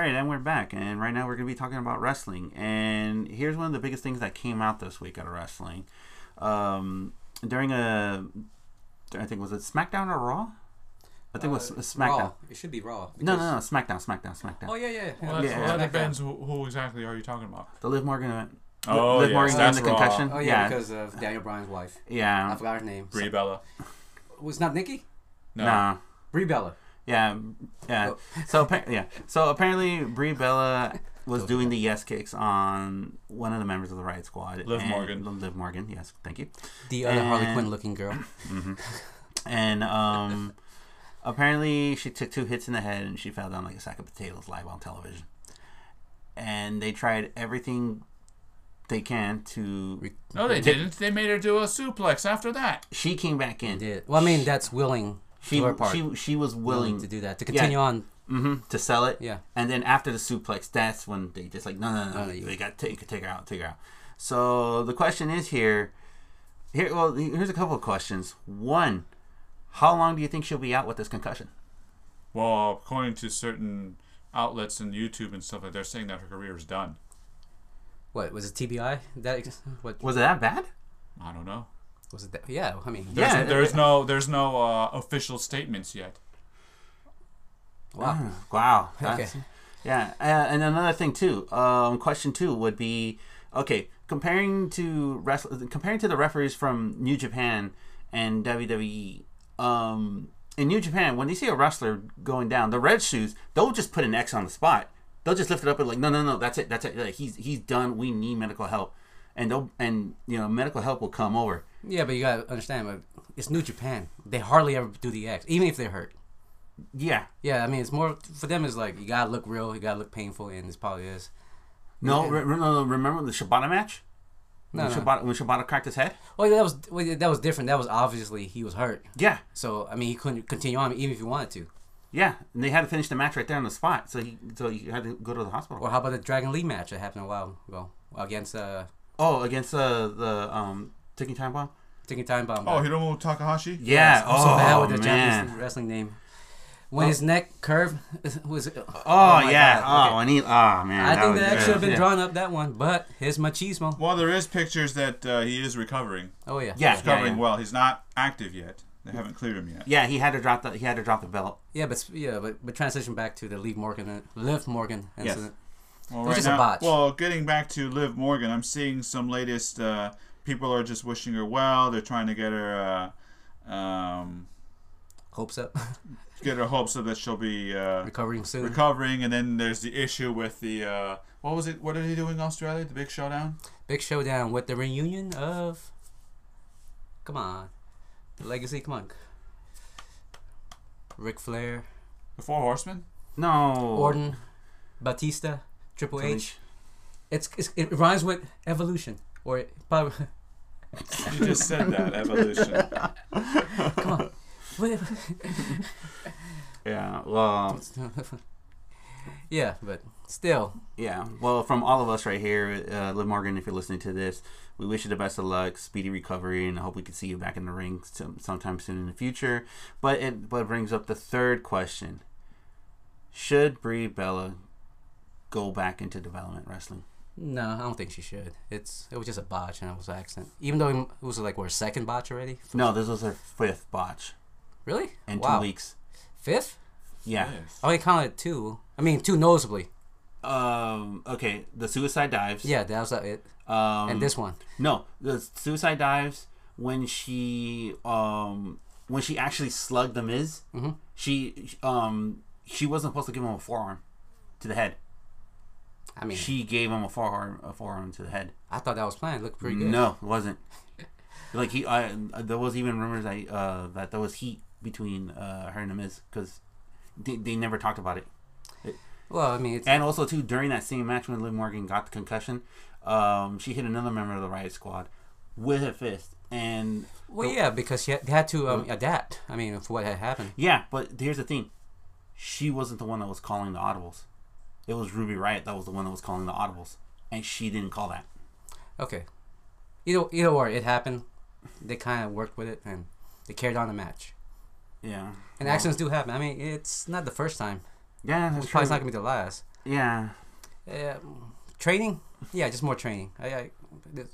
right, and we're back, and right now we're going to be talking about wrestling. And here's one of the biggest things that came out this week out of wrestling. Um, during a, I think was it SmackDown or Raw? I think it was Uh, SmackDown. Raw. It should be Raw. No, no, no, SmackDown, SmackDown, SmackDown. Oh yeah, yeah. Well, Yeah. well, that SmackDown. depends who, who exactly are you talking about? The Liv Morgan event. Oh, Liv yes, Morgan that's getting the Raw. concussion. Oh yeah, yeah, because of Daniel Bryan's wife. Yeah, I forgot her name. Brie Bella. Was not Nikki? No. nah, Brie Bella. Yeah, yeah. Oh. So yeah, so apparently Brie Bella was doing the yes kicks on one of the members of the Riot Squad. Liv and- Morgan. Liv Morgan, yes, thank you. The other Harley Quinn looking girl. And um, apparently she took two hits in the head and she fell down like a sack of potatoes live on television. And they tried everything they can to. No, they didn't. They made her do a suplex after that. She came back in. Did well. I mean, that's willing. She to her part. she she was willing willing to do that to continue on. hmm to sell it. Yeah. And then after the suplex, that's when they just like no no no, No, no no, you- they got to take take her out take her out. So the question is here, here well here's a couple of questions. One, how long do you think she'll be out with this concussion? Well, according to certain outlets and YouTube and stuff, like they're saying that her career is done. What was it? TBI? That what Was it that bad? I don't know. Was it? That, yeah. I mean, There's, Yeah, there's no there's no uh, official statements yet. wow. Wow. Okay. Yeah, uh, and another thing too. Um, question two would be okay. Comparing to wrestle, comparing to the referees from New Japan and WWE. Um, in New Japan, when they see a wrestler going down, the red shoes, they'll just put an X on the spot. They'll just lift it up and like, no, no, no, that's it, that's it. Like, he's he's done. We need medical help, and they'll and you know medical help will come over. Yeah, but you gotta understand, but it's New Japan. They hardly ever do the X, even if they're hurt. Yeah. Yeah, I mean, it's more for them. Is like you gotta look real, you gotta look painful, and this probably is. No, Yeah. re- re- no, remember the Shibata match? No, when, no. Shibata, when Shibata cracked his head? Well, that was well, that was different. That was obviously he was hurt, Yeah. so I mean he couldn't continue on even if he wanted to. Yeah, and they had to finish the match right there on the spot, so he so he had to go to the hospital. Or how about the Dragon Lee match that happened a while ago against uh Oh, against uh, the um ticking time bomb. Ticking Time Bomb? Oh, Hiromu Takahashi. Yeah. I'm oh so bad with the man. Japanese wrestling name. When his neck curved was. Oh, Oh, yeah. God, Oh, okay. and he. Oh man. I think was that good. should have been yeah. drawn up that one, but his machismo. Well, there is pictures that uh, he is recovering. Oh yeah. Yeah. He's recovering yeah. well. He's not active yet. They haven't cleared him yet. Yeah, he had to drop the he had to drop the belt. Yeah, but yeah, but but transition back to the Liv Morgan, Liv Morgan Yes. incident. Well, It was just a botch. Well, getting back to Liv Morgan, I'm seeing some latest. Uh, people are just wishing her well. They're trying to get her, uh, um, Hopes up, get her hopes up that she'll be uh, recovering soon. recovering. And then there's the issue with the uh, what was it? What did he do in Australia? The big showdown. Big showdown with the reunion of. Come on, the legacy. Come on. Ric Flair, The Four Horsemen. No. Orton, Batista, Triple Triple H. H. It's, it's it rhymes with evolution, or. You just said that evolution. Come on. Wait, Yeah. Well. yeah, but still, Yeah. Well, from all of us right here, uh, Liv Morgan, if you're listening to this, we wish you the best of luck, speedy recovery, and I hope we can see you back in the ring some, sometime soon in the future. But it but it brings up the third question: Should Brie Bella go back into development wrestling? No, I don't think she should. It's it was just a botch and it was an accident. Even though it was like what second botch already. No, this was her fifth botch Really? in wow. two weeks. Fifth? Yeah. Oh, they counted two. I mean, two noticeably. Um. Okay. The suicide dives. Yeah, that was uh, it. Um. And this one. No, the suicide dives when she um when she actually slugged the Miz. Mhm. She um she wasn't supposed to give him a forearm to the head. I mean, She gave him a forearm a forearm to the head. I thought that was planned. It looked pretty good. No, it wasn't. like he, I there was even rumors that uh that there was heat between uh her and the Miz because they, they never talked about it. Well, I mean, it's, And also too during that same match when Liv Morgan got the concussion, um she hit another member of the Riot Squad with her fist and well, yeah, because she had, they had to um, adapt. I mean, for what had happened. Yeah, but here's the thing. She wasn't the one that was calling the audibles. It was Ruby Riot that was the one that was calling the audibles. And she didn't call that. Okay. Either either or, it happened. They kind of worked with it and they carried on the match. Yeah. And Well, accidents do happen. I mean, it's not the first time. Yeah, that's It's probably not gonna be the last. Yeah. Uh, training? Yeah, just more training. I, I,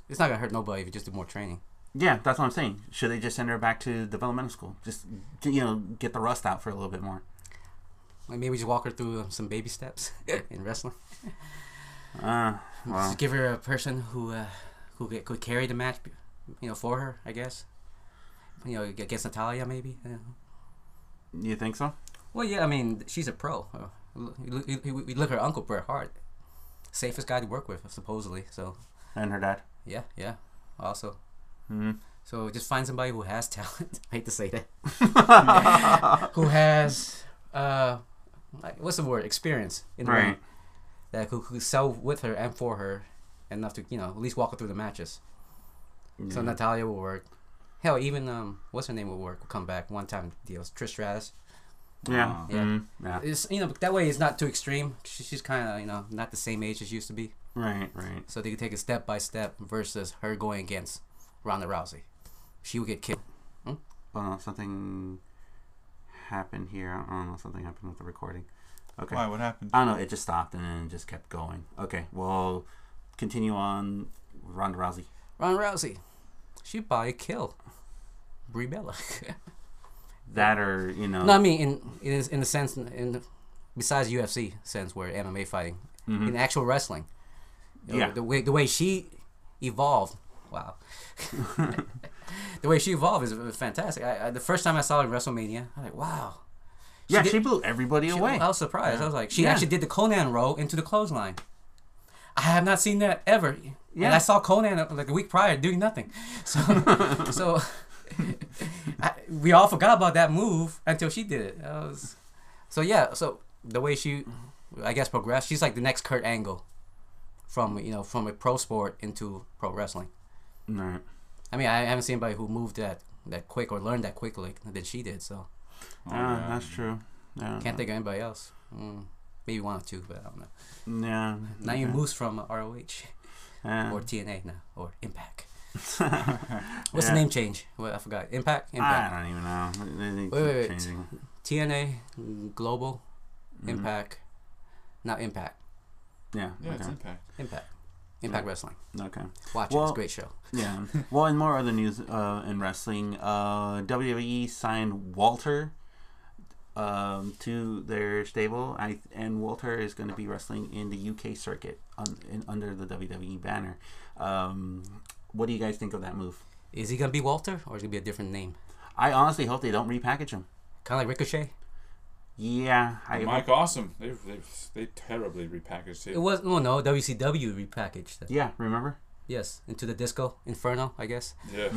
it's not gonna hurt nobody if you just do more training. Yeah, that's what I'm saying. Should they just send her back to developmental school? Just you know, get the rust out for a little bit more. Like maybe just walk her through some baby steps in wrestling. Uh, well, Just give her a person who uh, who could- could carry the match, you know, for her. I guess. You know, against Natalya, maybe. Yeah. you think so? Well, yeah. I mean, she's a pro. Uh, You look, you, you her uncle Bret Hart, safest guy to work with, supposedly. So And her dad. yeah, yeah. Also, hmm so just find somebody who has talent. I hate to say that. who has uh, like, what's the word? Experience in the ring. That who could sell with her and for her enough to you know at least walk her through the matches. So Natalya will work. Hell, even um, what's her name will work. Will come back one time deals. Trish Stratus. Yeah. Uh, Yeah. Mhm. Yeah. It's you know that way it's not too extreme. She, she's kind of you know not the same age as she used to be. Right. Right. So they could take it step by step versus her going against Ronda Rousey. She would get killed. Well, something happened here. I don't know. Something happened with the recording. Okay. Why? What happened? I don't know. It just stopped and then it just kept going. Okay. Well, continue on. Ronda Rousey. Ronda Rousey, she'd probably kill Brie Bella. That or you know. no, I mean in in in the sense in the, besides UFC sense where MMA fighting Mhm. in actual wrestling. You know, Yeah. The way the way she evolved. Wow. the way she evolved is fantastic. I, I, the first time I saw her WrestleMania, I was like, wow. yeah, did- she blew everybody She- away. I was surprised. I was like, she Yeah. actually did the Conan roll into the clothesline. I have not seen that ever. Yeah. And I saw Conan uh, like a week prior doing nothing. So, so I, we all forgot about that move until she did it. Was, so yeah. So the way she, I guess, progressed, she's like the next Kurt Angle, from you know from a pro sport into pro wrestling. Right. I mean, I haven't seen anybody who moved that that quick or learned that quickly than she did. So Oh, yeah, yeah. that's true. Yeah. can't think of anybody else. Mm, maybe one or two, but I don't know. Yeah. Now you Moose from ROH Yeah. or TNA now or Impact. What's Yeah. the name change? Well, I forgot. Impact. Impact. I don't even know. They- they keep Wait, wait, wait. changing. TNA Global Mhm. Impact. Not Impact. Yeah, Yeah. it's okay. impact. Impact. Impact Wrestling. Okay. Watch it. It's a great show. Yeah. well, in more other news uh, in wrestling, uh, WWE signed Walter um, to their stable, I, and Walter is going to be wrestling in the UK circuit on, in, under the WWE banner. Um, what do you guys think of that move? Is he gonna be Walter or is he gonna be a different name? I honestly hope they don't repackage him. Kind of like Ricochet. Yeah, I Mike Awesome. They they they terribly repackaged It it. was no no WCW repackaged. it. Yeah, remember? Yes, into the Disco Inferno, I guess. Yeah.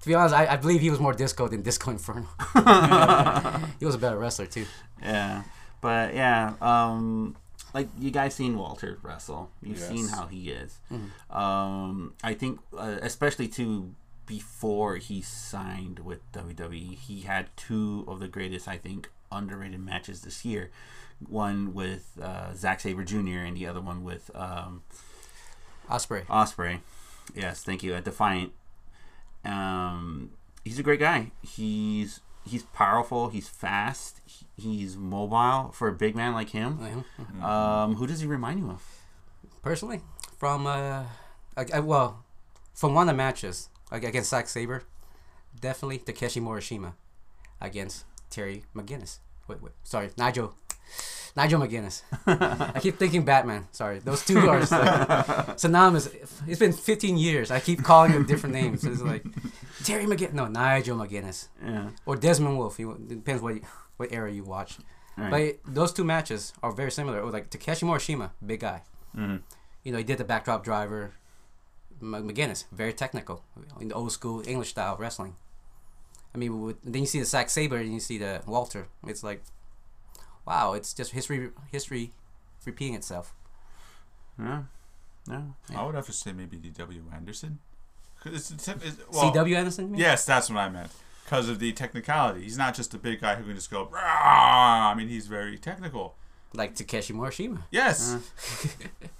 To be honest, I, I believe he was more disco than Disco Inferno. he was a better wrestler too. Yeah, but yeah, um, like you guys seen Walter wrestle. You've seen how he is. Mhm. Um, I think, uh, especially too before he signed with WWE, he had two of the greatest, I think, underrated matches this year. One with uh, Zack Sabre Jr. and the other one with um, Ospreay. Ospreay. Yes, thank you. At Defiant. Um, he's a great guy. He's he's powerful. He's fast. He's mobile for a big man like him. Mhm. Um, who does he remind you of? Personally, from uh, I, I, well, from one of the matches like, against Zack Sabre, definitely Takeshi Morishima against Terry McGinnis. Wait, wait, sorry, Nigel, Nigel McGuinness. I keep thinking Batman. Sorry, those two are like, synonymous. It's been 15 years. I keep calling them different names. It's like Terry McGinnis. No, Nigel McGuinness Yeah. or Desmond Wolfe. You, it depends what what era you watch. Right. But those two matches are very similar. It was like Takeshi Morishima, big guy. Mhm. You know, he did the backdrop driver. McGinnis, very technical in the old school English style wrestling. I mean, with, then you see the Zack Sabre and you see the Walter. It's like, wow, it's just history, history repeating itself. Yeah. Yeah. I would have to say maybe D.W. Anderson. It's, it's, well, C.W. Anderson. Yes, that's what I meant. Because of the technicality. He's not just a big guy who can just go, "Rah!" I mean, he's very technical. Like Takeshi Morishima. Yes. Uh.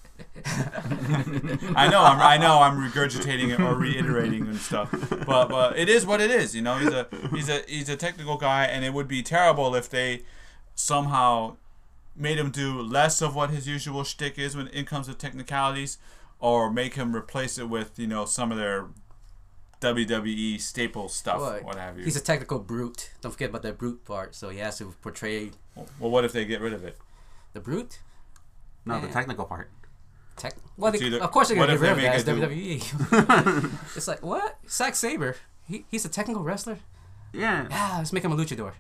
I know, I'm, I know, I'm regurgitating it or reiterating and stuff, but but it is what it is. You know, he's a he's a he's a technical guy, and it would be terrible if they somehow made him do less of what his usual shtick is when it comes to technicalities, or make him replace it with you know some of their WWE staple stuff, Well, what have you. He's a technical brute. Don't forget about the brute part. So he has to portray well, what if they get rid of it? the brute. No, the technical part. Tech. Well, they, either- of course they're gonna get if rid of they that. make It's WWE. it's like what? Zack Sabre. He, he's a technical wrestler. Yeah. Yeah, let's make him a luchador.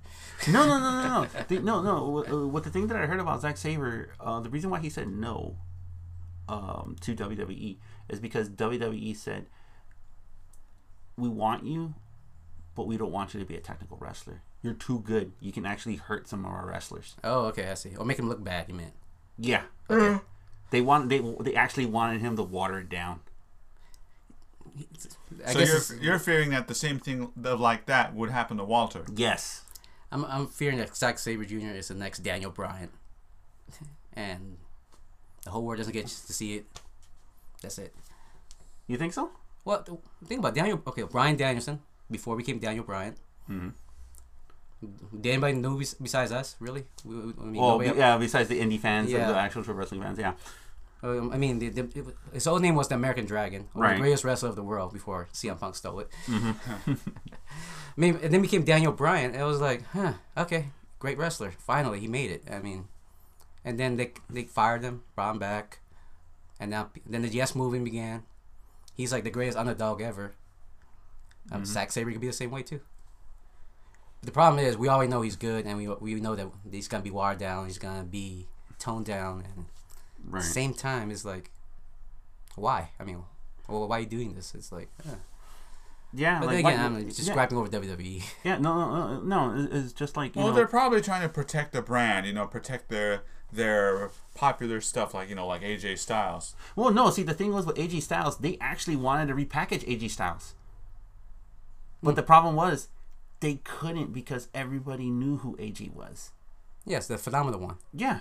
No, no, no, no, no. The, no, no. What, uh, what the thing that I heard about Zack Sabre, uh, the reason why he said no um, to WWE is because WWE said, "We want you, but we don't want you to be a technical wrestler. You're too good. You can actually hurt some of our wrestlers." Oh, okay, I see. Or make him look bad. You meant? Yeah. Okay. They want they they actually wanted him to water it down. I so guess you're you're fearing that the same thing of like that would happen to Walter. Yes. I'm I'm fearing that Zack Sabre Jr. is the next Daniel Bryan, and the whole world doesn't get to see it. That's it. You think so? Well, think about Daniel. Okay, Bryan Danielson before we became Daniel Bryan. Mhm. Did anybody know bes- besides us? Really? We, we, I mean, Well, nobody- yeah. Besides the indie fans, Yeah. and the actual wrestling fans, yeah. Um, I mean, the, the, it, his old name was the American Dragon, Right. the greatest wrestler of the world before CM Punk stole it. I mean, and then became Daniel Bryan. It was like, huh, okay, great wrestler. Finally, he made it. I mean, and then they they fired him, brought him back, and now then the Yes movement began. He's like the greatest underdog ever. Um, Zack Sabre could be the same way too. The problem is, we already know he's good, and we we know that he's gonna be watered down. He's gonna be toned down, and Right. same time is like why i mean well, why are you doing this it's like eh. Yeah. but like, then why- again i'm just yeah. griping over wwe Yeah, no, no, no, no. It's just like you Well, know. they're probably trying to protect the brand, you know, protect their their popular stuff like you know like AJ Styles. Well, no. See, the thing was with AJ Styles, they actually wanted to repackage AJ Styles, but the problem was they couldn't because everybody knew who AJ was. yes the phenomenal one Yeah.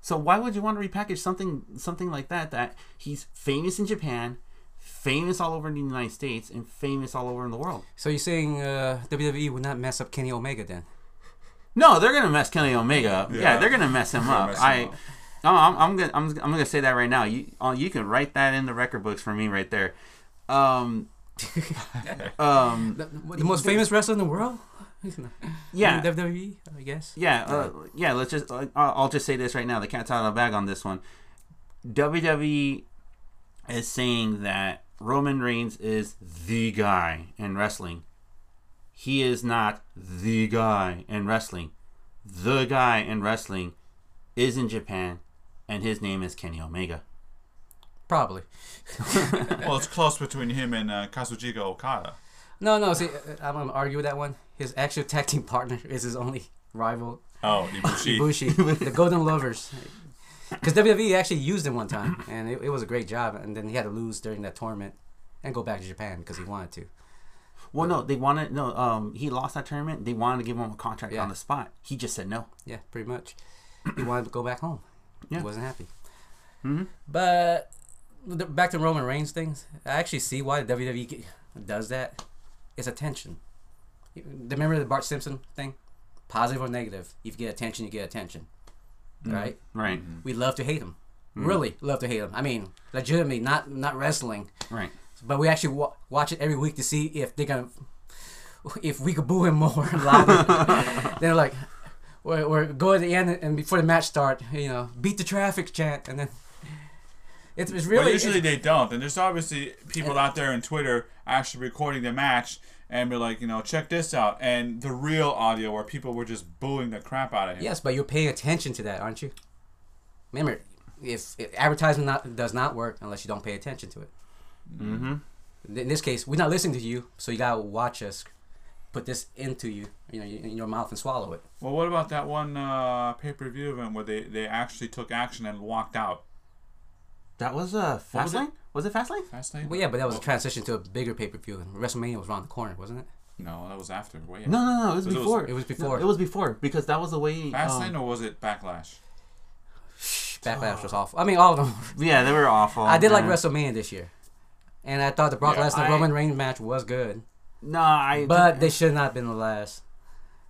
So why would you want to repackage something something like that? That he's famous in Japan, famous all over the United States, and famous all over in the world. so you're saying uh, wwe would not mess up kenny omega then No, they're gonna mess Kenny Omega up. Yeah, Yeah. they're gonna mess him up. gonna mess I, up. no, I'm, I'm gonna, I'm, I'm gonna say that right now. You, uh, you can write that in the record books for me right there. Um, um, the, the most famous wrestler in the world yeah, wwe i guess yeah, uh, yeah. Let's just, uh, I'll I'll just say this right now. The cat's out of the bag on this one. WWE is saying that Roman Reigns is the guy in wrestling. He is not the guy in wrestling. The guy in wrestling is in Japan, and his name is Kenny Omega. Probably well, it's close between him and uh, Kazuchika Okada. no no see uh, i'm gonna argue with that one his actual tag team partner is his only rival Oh, Ibushi. Ibushi, the Golden Lovers. Because WWE actually used him one time, and it, it was a great job. And then he had to lose during that tournament and go back to Japan because he wanted to. Well, no, they wanted no. Um, he lost that tournament. They wanted to give him a contract Yeah. on the spot. He just said no. Yeah, pretty much. He wanted to go back home. Yeah. He wasn't happy. Mhm. But the- back to Roman Reigns things, I actually see why the WWE does that. It's attention. Remember the Bart Simpson thing? Positive or negative. If you get attention, you get attention. Mm-hmm. Right? Right, mm-hmm. We love to hate him. Mm-hmm. Really love to hate him. I mean, legitimately, not not wrestling, right. but we actually wa- watch it every week to see if they're gonna, if we could boo him more louder. they're like, we're, we're go at the end and before the match start, you know, beat the traffic chant, and then it's, it's Well, really usually it's- they don't, and there's obviously people out there on Twitter actually recording the match and be like, you know, check this out, and the real audio where people were just booing the crap out of him. yes, but you're paying attention to that, aren't you? Remember, if, if advertisement not, does not work unless you don't pay attention to it. Mm-hmm. in this case, we're not listening to you, so you gotta watch us put this into you, you know, in your mouth and swallow it. Well, what about that one uh, pay per view event where they, they actually took action and walked out? That was uh, What was? Fastlane. Was it Fastlane? Fastlane? Well, yeah, but that was a transition to a bigger pay per view, WrestleMania was around the corner, wasn't it? No, that was after. Way No, no, no. It was It was- before. it was before. No, it was before because that was the way. Fastlane um, or was it Backlash? Backlash was awful. I mean, all of them. yeah, they were awful. I did like. WrestleMania this year, and I thought the Brock Yeah, Lesnar Roman Reigns match was good, No, I. but they should not have been the last.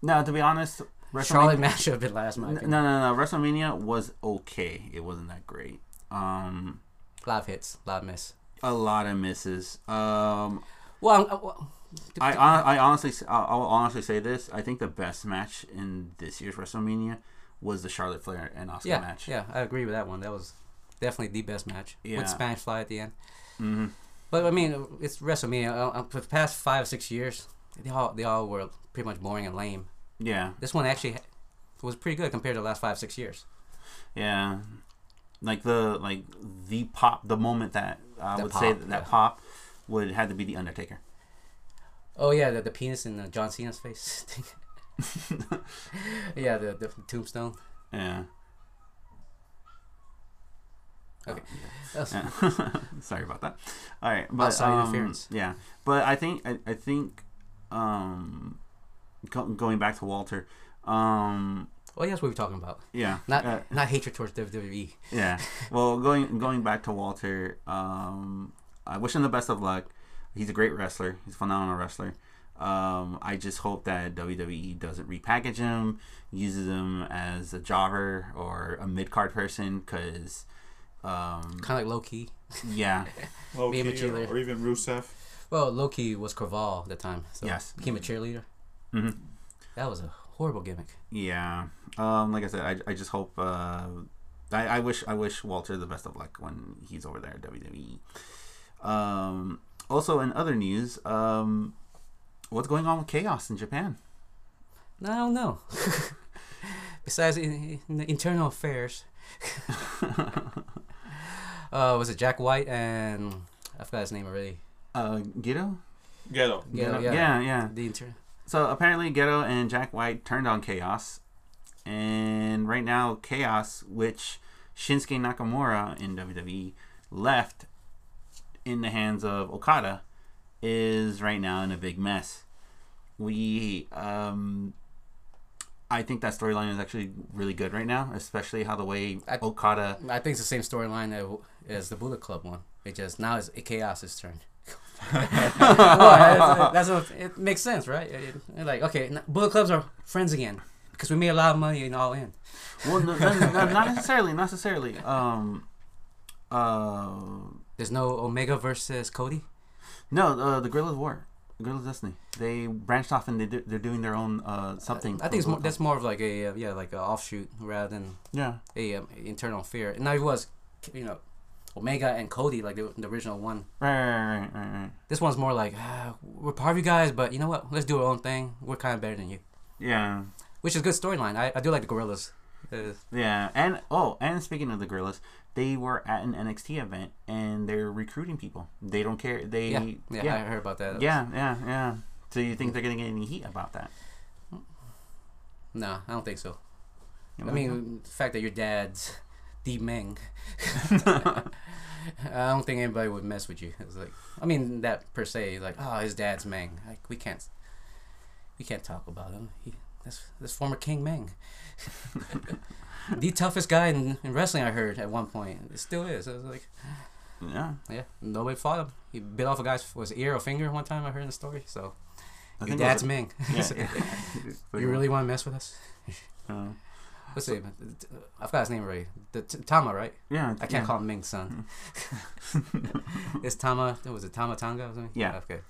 no, to be honest, Charlotte match should have been last. My No, opinion. no, no. WrestleMania was okay. It wasn't that great. Um, A lot of hits, a lot of miss. a lot of misses. Um, Well, uh, well, I, I, I honestly, s- I'll I'll honestly say this. I think the best match in this year's WrestleMania was the Charlotte Flair and Asuka yeah, match. yeah, I agree with that one. That was definitely the best match Yeah. with Spanish Fly at the end. hmm But I mean, it's WrestleMania. Uh, uh, For the past five or six years, they all they all were pretty much boring and lame. Yeah, This one actually was pretty good compared to the last five six years. yeah. Like the like the pop, the moment that I would say that, that yeah. pop would had to be the Undertaker. Oh yeah, the, the penis in uh, John Cena's face. yeah, the, the tombstone. Yeah. Okay. Yeah. Sorry about that. All right, but Outside um, interference. Yeah, but I think I, I think um, go, going back to Walter, um, Oh, yeah, that's what we're talking about. yeah, Not uh, not hatred towards. WWE. yeah. Well, going going back to Walter, um, I wish him the best of luck. He's a great wrestler. He's a phenomenal wrestler. Um, I just hope that WWE doesn't repackage him, uses him as a jobber or a mid card person, because um, Kind of like Low Ki. yeah, Low Ki, Being or, or even Rusev. Well, Low Ki was Kaval at the time. So Yes. Became a cheerleader. hmm That was a horrible gimmick. Yeah. Um, like I said, I, I just hope. Uh, I, I wish I wish Walter the best of luck when he's over there at WWE. Um, also, in other news, um, what's going on with chaos in Japan? I don't know. Besides in, in the internal affairs, uh, was it Jay White and I forgot his name already. Uh, Gedo. Gedo. Yeah, yeah, yeah. yeah. The inter- So apparently, Gedo and Jay White turned on Chaos, and right now, Chaos, which Shinsuke Nakamura in WWE left in the hands of Okada, is right now in a big mess. We, um, I think that storyline is actually really good right now, especially how the way I- Okada. I think it's the same storyline as the Bullet Club one. It just now it's Chaos's turn. Well, that's, that's what, it makes sense, right? It- it- like, okay, Bullet Clubs are friends again because we made a lot of money in All In. Well, no, no, no, not necessarily, not necessarily. Um, uh, There's no Omega versus Cody. No, uh, the Guerrillas War, the Guerrillas Destiny. They branched off and they do, they're doing their own uh, something. I think it's more, that's more of like a uh, yeah like a offshoot rather than yeah, a um, internal fear. And Now it was you know Omega and Cody like the, the original one. right, right, right. This one's more like ah, we're part of you guys, but you know what? Let's do our own thing. We're kind of better than you, Yeah, which is a good storyline. I, I do like the Gorillas. Uh, yeah, and oh, and speaking of the gorillas, they were at an NXT event and they're recruiting people. They don't care. They yeah, yeah, yeah, I heard about that. yeah, yeah, yeah. So you think they're gonna get any heat about that? No, I don't think so. You I mean, the fact that your dad's D Meng. I don't think anybody would mess with you. It's like, I mean, that per se, like, oh, his dad's Meng. Like, we can't, we can't talk about him. He, that's that's former King Meng, the toughest guy in, in wrestling. I heard at one point, it still is. I was like, yeah, yeah, nobody fought him. He bit off a guy's was ear or finger one time. I heard in the story. So your dad's Meng. yeah, yeah. you really want to mess with us? Uh, Let's see. I forgot his name already. The T- Tama, right? yeah, I can't yeah. call him Ming Son. Mm. it's Tama. Was it Tama Tonga or something? Yeah. Okay.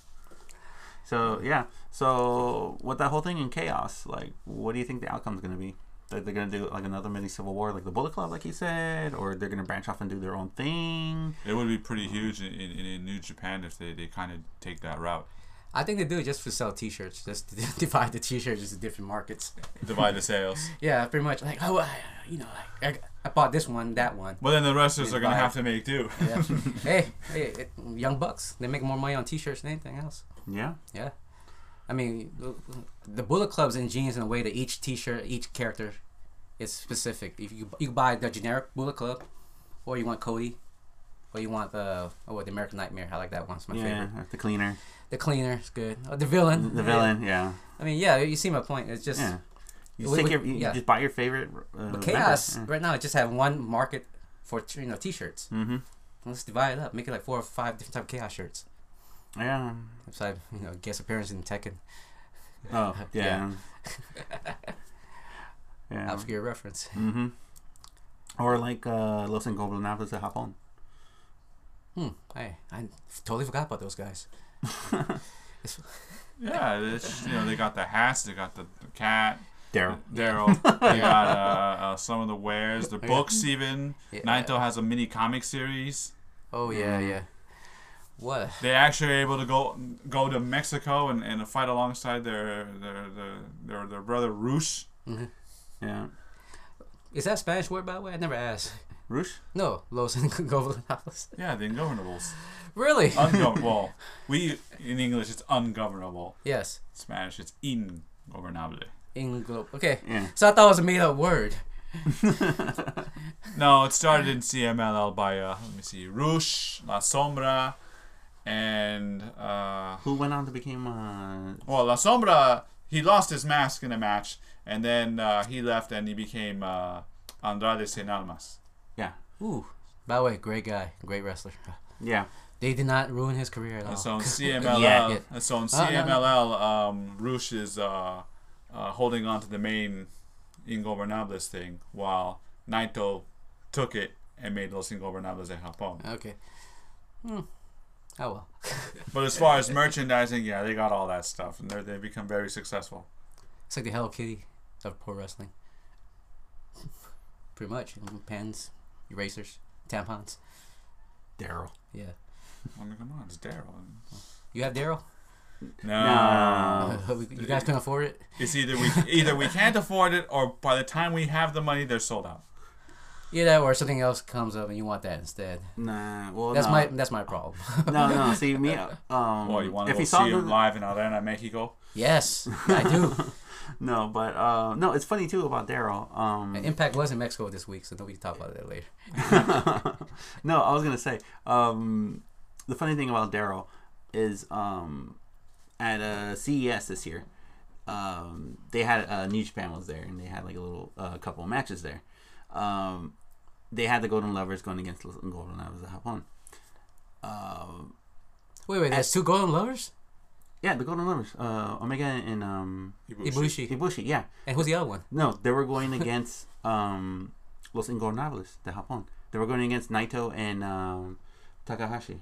So yeah, so with that whole thing in chaos, like, what do you think the outcome's gonna be? That they're gonna do like another mini civil war, like the Bullet Club, like you said, or they're gonna branch off and do their own thing? It would be pretty huge in, in, in New Japan if they, they kind of take that route. I think they do it just to sell T-shirts, just to divide the T-shirts into different markets. Divide the sales. Yeah, pretty much. Like, oh, I, you know, like I, I bought this one, that one. Well, then the wrestlers They are going to buy have to make do. Yeah. hey, hey, it, Young Bucks. They make more money on T-shirts than anything else. Yeah, Yeah. I mean, the, the Bullet Club's ingenious in a way that each T-shirt, each character, is specific. If you you buy the generic Bullet Club, or you want Cody, or you want the oh what, the American Nightmare. I like that one. It's my yeah, favorite. the cleaner, The Cleaner is good. Oh, the Villain. the villain, yeah, I mean, yeah, you see my point. It's just yeah. You We- we- your, you yeah. just buy your favorite. Uh, but chaos member. right now. I just have one market for you know T-shirts. Mm-hmm. Let's divide it up. Make it like four or five different type of chaos shirts. Yeah. Besides, you know, guest appearance in Tekken. Oh, yeah. Yeah. Obscure reference. Mm-hmm. Or like uh, Los Ingobernables de Japón. Hmm. Hey, I totally forgot about those guys. Yeah, it's, you know they got the hats, they got the, the cat, Daryl. Daryl. they got uh, uh, some of the wares, the books even. Yeah. Naito has a mini comic series. Oh yeah, Mm. yeah. What? They actually are able to go go to Mexico and, and fight alongside their their their their, their brother Rush. Yeah. Is that Spanish word by the way? I never asked. Rush? No, Los Ingobernables. Yeah, the Ingovernables. Really? Ungo- well, we in English it's ungovernable. yes. Spanish it's ingobernable. Inglo. Okay. Yeah. So I thought it was a made up word. No, it started in CMLL by uh, let me see, Rush, La Sombra, and uh, Who went on to become uh well, La Sombra he lost his mask in a match, and then uh, he left and he became uh, Andrade Cien Almas. Yeah. Ooh. By the way, great guy, great wrestler. Yeah. They did not ruin his career at all. And so in CMLL, Yeah. and so in Oh, no, no. CMLL, um, Rush is uh, uh, holding on to the main Ingo Ingobernables thing, while Naito took it and made Los Ingobernables de Japón. Okay. Hmm. Oh well. But as far as merchandising, yeah, they got all that stuff, and they they become very successful. It's like the Hello Kitty of pro wrestling. Pretty much. Pens, erasers, tampons. Daryl. Yeah. I mean, come on, it's Daryl. You have Daryl? No, No. you guys can afford it? it's either we either we can't afford it, or by the time we have the money, they're sold out. Yeah, know, or something else comes up and you want that instead. Nah. Well, That's no. my that's my problem. no, no. See me. Um, Well, you want to if go see saw him live in Arena, Mexico? yes, I do. no, but uh, no, it's funny too about Daryl. Um, Impact was in Mexico this week, so nobody can talk about that later. no, I was gonna say um, the funny thing about Daryl is um, at uh, CES this year, um, they had uh, New Japan was there and they had like a little uh, couple of matches there. Um, they had the Golden Lovers going against Los Golden Lovers of Japón. Um, Wait, wait, there's two Golden Lovers? yeah, the Golden Lovers, uh, Omega and um, Ibushi. Ibushi. Yeah, And who's the other one? no, they were going against um, Los Ingobernables de Japón. They were going against Naito and um, Takahashi.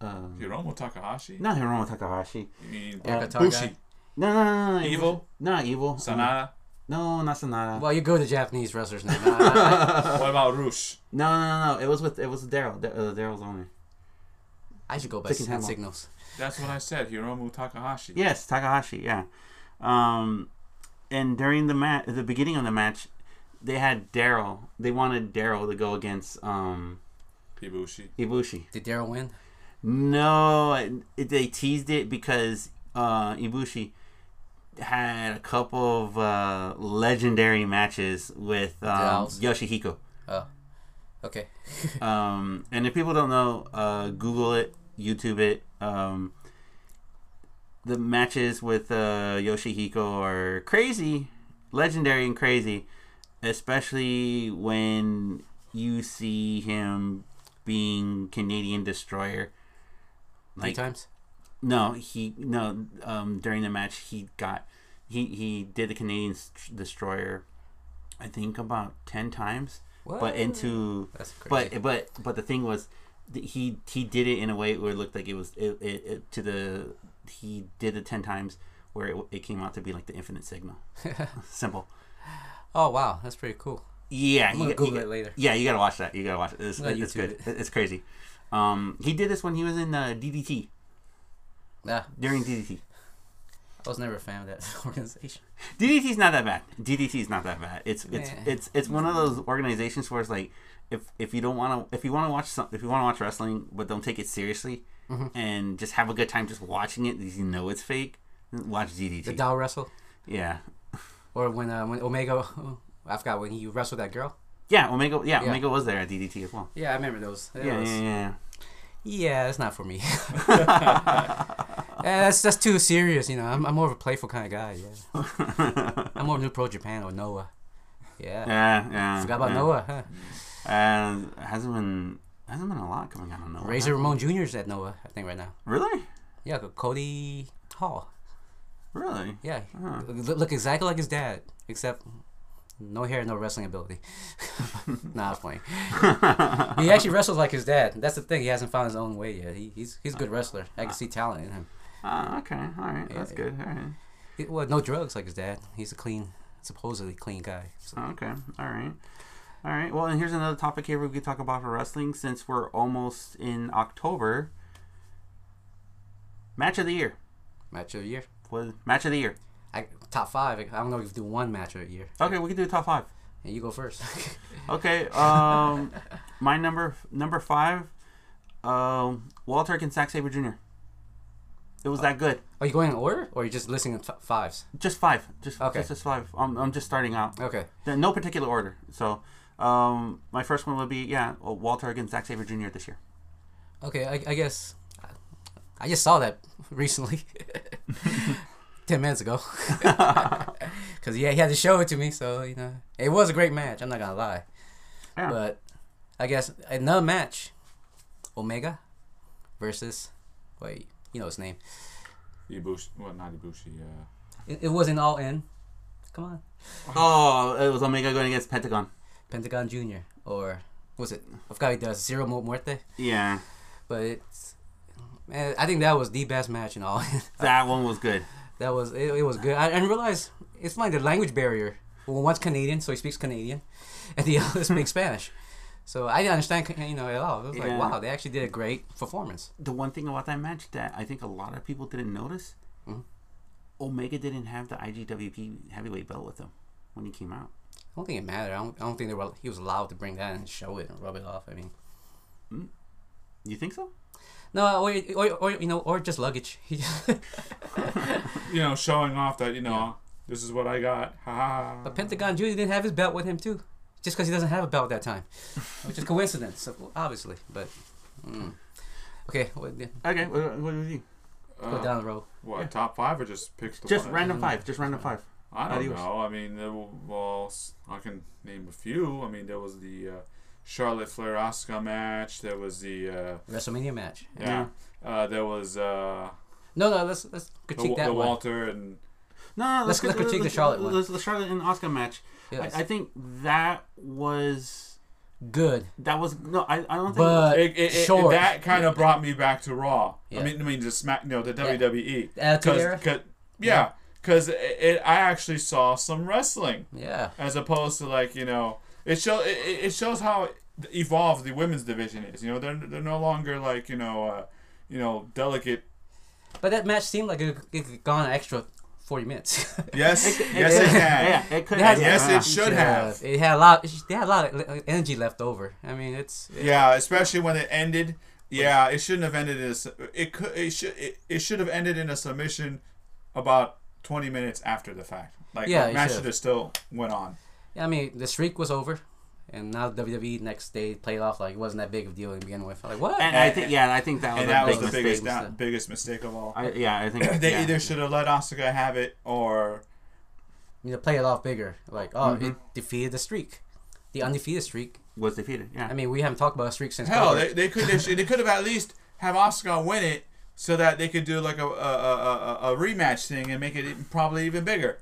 Um, Hiromu Takahashi? not Hiromu Takahashi. You mean Uh, Bushi? No, no, no, no. Evil? Not evil. Um, Sanada? No, not Sanada. Well, you go to Japanese wrestlers now. What about Rush? No, no, no, no. It was with it was Daryl. Da- Uh, Daryl's owner. I should go by Taking hand signals. That's what I said. Hiromu Takahashi. Yes, Takahashi. Yeah. Um, and during the match, the beginning of the match, they had Daryl. They wanted Daryl to go against um Ibushi. Ibushi. Did Daryl win? No, it, they teased it because uh, Ibushi had a couple of uh, legendary matches with um, Yoshihiko. Oh, okay. Um, and if people don't know, uh, Google it, YouTube it. Um, the matches with uh, Yoshihiko are crazy, legendary and crazy, especially when you see him being Canadian Destroyer. Three times. No, he no. Um, during the match, he got he he did the Canadian Destroyer, I think about ten times. What? But into but but but the thing was, he he did it in a way where it looked like it was it, it, it to the he did it ten times where it, it came out to be like the infinite signal. Simple. oh wow, that's pretty cool. Yeah, I'm gonna you, Google you- it later. Yeah, you gotta watch that. You gotta watch it. It's, it's good. It- It's crazy. Um, he did this when he was in uh, DDT Nah, during DDT. I was never a fan of that organization. DDT's not that bad. DDT's not that bad. It's it's it's it's one of those organizations where it's like if if you don't want to if you want to watch some if you want to watch wrestling but don't take it seriously Mm-hmm. and just have a good time just watching it because you know it's fake, watch DDT. The Dow wrestle, yeah, or when uh, when Omega, I forgot when he wrestled that girl. yeah. Omega, yeah, Yeah. Omega was there at DDT as well. Yeah, I remember those. Yeah, was- yeah, yeah. Yeah, that's not for me. Yeah, that's that's too serious, you know. I'm, I'm more of a playful kind of guy. Yeah, I'm more New Pro Japan or Noah. Yeah, Yeah, yeah. forgot about yeah. Noah. Huh? And hasn't been hasn't been a lot coming out of Noah. Razor Ramon Jr. is at Noah, I think right now. Really, Yeah, Cody Hall. really. Yeah, Huh. look, look exactly like his dad, except No hair, no wrestling ability. nah, I'm playing. he actually wrestles like his dad. That's the thing. He hasn't found his own way yet. He, he's he's a good wrestler. I can see talent in him. Uh, okay, all right, that's Yeah. good. All right. Well, no drugs like his dad. He's a clean, supposedly clean guy. So, Okay, all right. All right. Well, and here's another topic here we could talk about for wrestling since we're almost in October. Match of the year. match of the year. What match of the year? I, top five. I don't know if you do one match the year. Okay, we can do top five. And you go first. Okay. Um, my number number five, um, Walter and Zack Sabre Jr. It was that good. Are you going in order, or are you just listing f- fives? Just five. Just Okay. just, just five. I'm, I'm just starting out. Okay. There- No particular order. So, um, my first one would be yeah, Walter against Zack Sabre Jr. this year. Okay. I, I guess I just saw that recently, ten minutes ago. Because yeah, he had to show it to me, so you know it was a great match. I'm not gonna lie, Yeah. but I guess another match, Omega versus wait, you know his name. Ibushi, well, not Ibushi. Uh, It, it wasn't all in. Come on, Oh, it was Omega going against Pentagon. Pentagon Junior or was it? I forgot he does Zero Mo Muerte, Yeah, but it's. Man, I think that was the best match in all. that one was good. That was it, it was good. I, I didn't realize it's like the language barrier. Well, one's Canadian, so he speaks Canadian, and the other speaks Spanish. So I didn't understand, you know, at all. It was Yeah. like, wow, they actually did a great performance. The one thing about that match that I think a lot of people didn't notice, Mhm. Omega didn't have the IWGP heavyweight belt with him when he came out. I don't think it mattered. I don't, I don't think they were. He was allowed to bring that and show it and rub it off. I mean, You think so? No, or or, or you know, or just luggage. He just, you know, showing off that you know this is what I got. Ha ha. ha. but Pentagon Junior didn't have his belt with him too, just because he doesn't have a belt that time, which is coincidence, obviously. But mm. okay, well, then, Okay, what, what was you? go Uh, down the road. What top five or just pick the Just one? random five. Just random five. I don't Adios. know. I mean, there were, well, s- I can name a few. I mean, there was the uh, Charlotte Flair Asuka match. There was the uh, WrestleMania match. yeah. Uh, there was uh, No, no, let's let's the, critique Wa- that the one. Walter and No, no, Let's- let's critique the let's- Charlotte one. The Charlotte and Asuka match. Yes. I, I think that was Good, that was no. I, I don't think. but it, it, it- short. that kind of brought me back to Raw. Yeah. I mean, I mean, the Smack, you know, the WWE. Attitude Cause, Era? 'cause- yeah, because it, it, I actually saw some wrestling yeah, as opposed to like you know, it show it, it it shows how evolved the women's division is. You know, they're they're no longer like you know, uh, you know, delicate. but that match seemed like it, it could gone an extra forty minutes. Yes, It- yes, it- it can. Yeah, it could. It has- have, Yes, it should have. It had a lot. They had a lot of energy left over. I mean, it's Yeah, especially when it ended. Yeah, it shouldn't have ended in a, it could it should it, it should have ended in a submission about 20 minutes after the fact. Like Yeah, the match should should have. have still went on. I mean, the streak was over, and now WWE next day played off like it wasn't that big of a deal to begin with. Like what? And I think yeah, I think that was And a that was the mistake. biggest mistake. down, biggest mistake of all. I, yeah, I think they yeah. either should have let Asuka have it or you know, play it off bigger. Like oh, Mm-hmm. it defeated the streak, the undefeated streak. was defeated. Yeah. I mean, we haven't talked about a streak since. hell they, they could they, should- they could have at least have Asuka win it so that they could do like a a, a, a, a rematch thing and make it even- probably even bigger.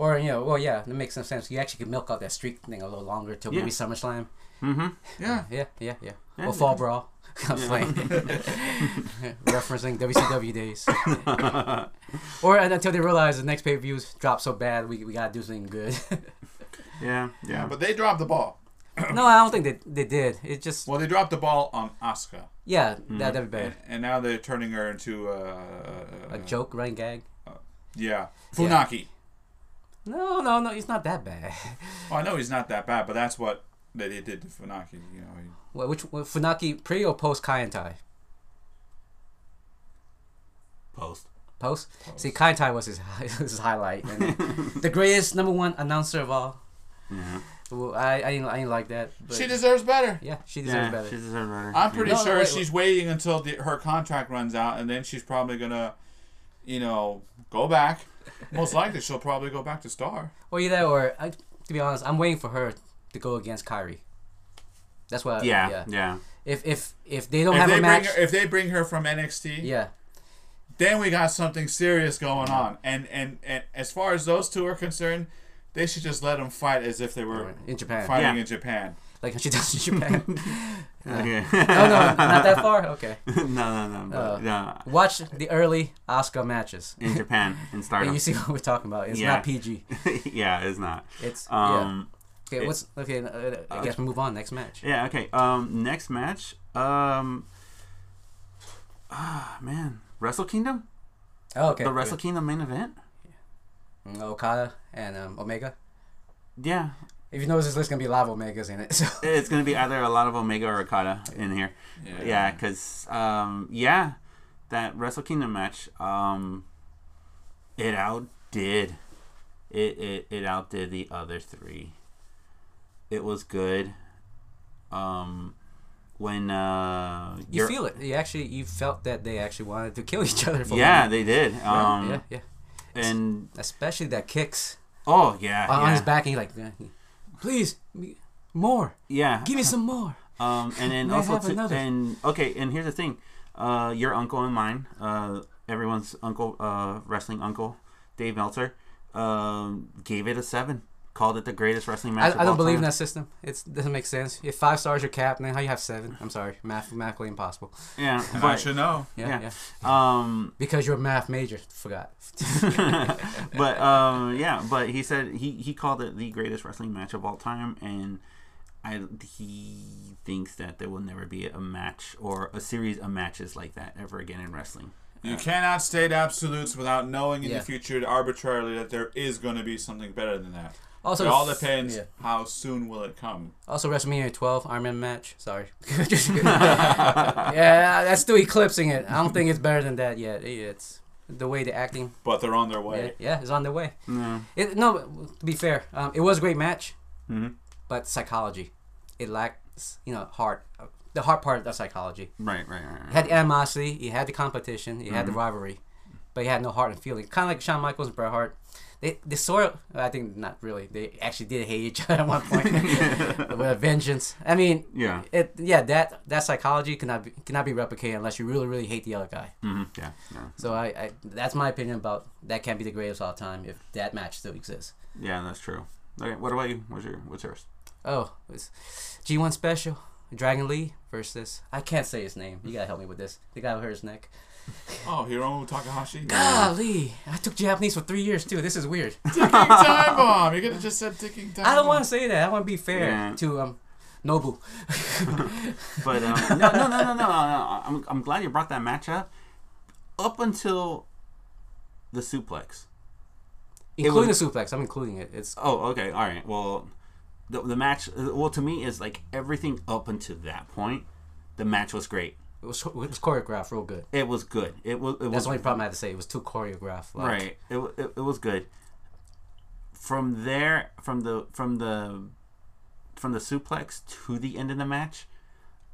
Or you know, well, yeah, that makes some sense. You actually could milk out that streak thing a little longer till Yeah. maybe SummerSlam. mm-hmm. Yeah. Yeah, yeah, yeah. Yeah, or Fall Brawl. I'm playing. Referencing WCW days. or until they realize the next pay per views drop so bad, we, we gotta do something good. Yeah, Yeah, but they dropped the ball. no, I don't think they, they did. It just Well, they dropped the ball on Asuka. yeah, Mm-hmm. that that'd be bad. and now they're turning her into uh, A joke, running gag. Yeah, Funaki. No, no, no, He's not that bad. Well, I know he's not that bad, but that's what they they did to Funaki. You know, he, Well, which well, Funaki pre or post Kai En Tai? Post. Post. See, Kai Tai was his his highlight, and the greatest number one announcer of all. Yeah. Well, I I didn't, I didn't like that. But she deserves better. yeah, she deserves Yeah, better. she deserves better. I'm pretty No, no, sure wait, she's waiting until the, her contract runs out, and then she's probably gonna, you know, go back. Most likely, she'll probably go back to Star. Well, either, or I, to be honest, I'm waiting for her to go against Kairi. That's what. yeah, yeah. yeah. If if if they don't If have they a bring match, her, if they bring her from NXT, yeah, then we got something serious going on. And, and and as far as those two are concerned, they should just let them fight as if they were in Japan, fighting Yeah. in Japan. Like she does in Japan. Okay. no, no, not that far. Okay, no, no, no, but, Uh, no. watch the early Asuka matches. In Japan, in And Stardom. you see what we're talking about. It's Yeah. not PG. yeah, it's not. It's Um, yeah. Okay, it- what's okay? Uh, I guess we move on. Next match. yeah. Okay. Um, next match. Um, ah, man, Wrestle Kingdom. Oh, okay. The Wrestle Kingdom main event. Mm, Okada and um, Omega. Yeah, If you notice, this list gonna be a lot of Omegas in it. So it's gonna be either a lot of Omega or Okada in here. Yeah, because um, yeah, that Wrestle Kingdom match, um, it outdid, it, it it outdid the other three. It was good. Um, when uh, you feel it. You actually you felt that they actually wanted to kill each other. For yeah, moment. they did. Um, yeah, yeah. and Especially that kicks oh yeah, on, on yeah, his back, and he's like, "Yeah, "Please, more. yeah. Give me some more." Um, and then also to, and okay, and here's the thing, uh, your uncle and mine, uh, everyone's uncle, uh, wrestling uncle, Dave Meltzer, um, gave it a seven. Called it the greatest wrestling match. I, of I don't all believe in that system. It doesn't make sense. If five stars your cap, then how you have seven? I'm sorry, mathematically impossible. Yeah, And I but should know. Yeah, Yeah. yeah. um, Because you're a math major. Forgot. but um, yeah, but he said he he called it the greatest wrestling match of all time, and I he thinks that there will never be a match or a series of matches like that ever again in wrestling. You cannot state absolutes without knowing in Yeah. the future arbitrarily that there is going to be something better than that. Also, it all depends Yeah. how soon will it come. Also, WrestleMania 12 Iron Man match. Sorry. yeah, that's still eclipsing it. I don't think it's better than that yet. It's the way the acting. But they're on their Yeah, way. yeah, it's on the way. No. It, no, to be fair, um, it was a great match, Mhm. but psychology, it lacks, you know, heart. The heart part of psychology. Right, right, right. It right. had the animosity, you had the competition, you had Mm-hmm. the rivalry, but you had no heart and feeling. Kind of like Shawn Michaels and Bret Hart. They, they sort of, I think not really. They actually did hate each other at one point with a vengeance. I mean, Yeah. it yeah that that psychology cannot be, cannot be replicated unless you really really hate the other guy. hmm Yeah. Yeah. So I, I that's my opinion about that can't be the greatest of all time if that match still exists. Yeah, that's true. Okay, what about you? What's your what's yours? Oh, it's G1 special Dragon Lee versus I can't say his name. You gotta help me with this. The guy who hurt his neck. Oh, Hiromu Takahashi? Golly, I took Japanese for three years too. This is weird. ticking time bomb. You could have just said ticking time I don't want to say that. I want to be fair Yeah. to um Nobu. But um, no, no, no, no, no, no. I'm I'm glad you brought that match up. Up until the suplex. Including was- the suplex, I'm including it. It's Oh, okay, all right. Well, the the match. Well, to me, is like everything up until that point. The match was great. It was, it was choreographed real good. It was good. It was. It That's was the only problem I had to say. It was too choreographed. Like, right. It, it it was good. From there, from the from the from the suplex to the end of the match,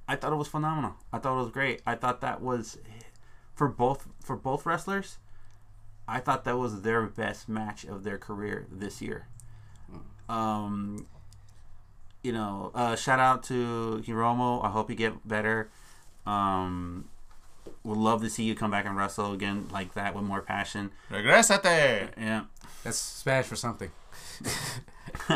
I thought it was phenomenal. I thought it was great. I thought that was for both for both wrestlers. I thought that was their best match of their career this year. Um, you know, uh, shout out to Hiromu. I hope you get better. Um, would love to see you come back and wrestle again like that with more passion. Regresate. Yeah, That's Spanish for something.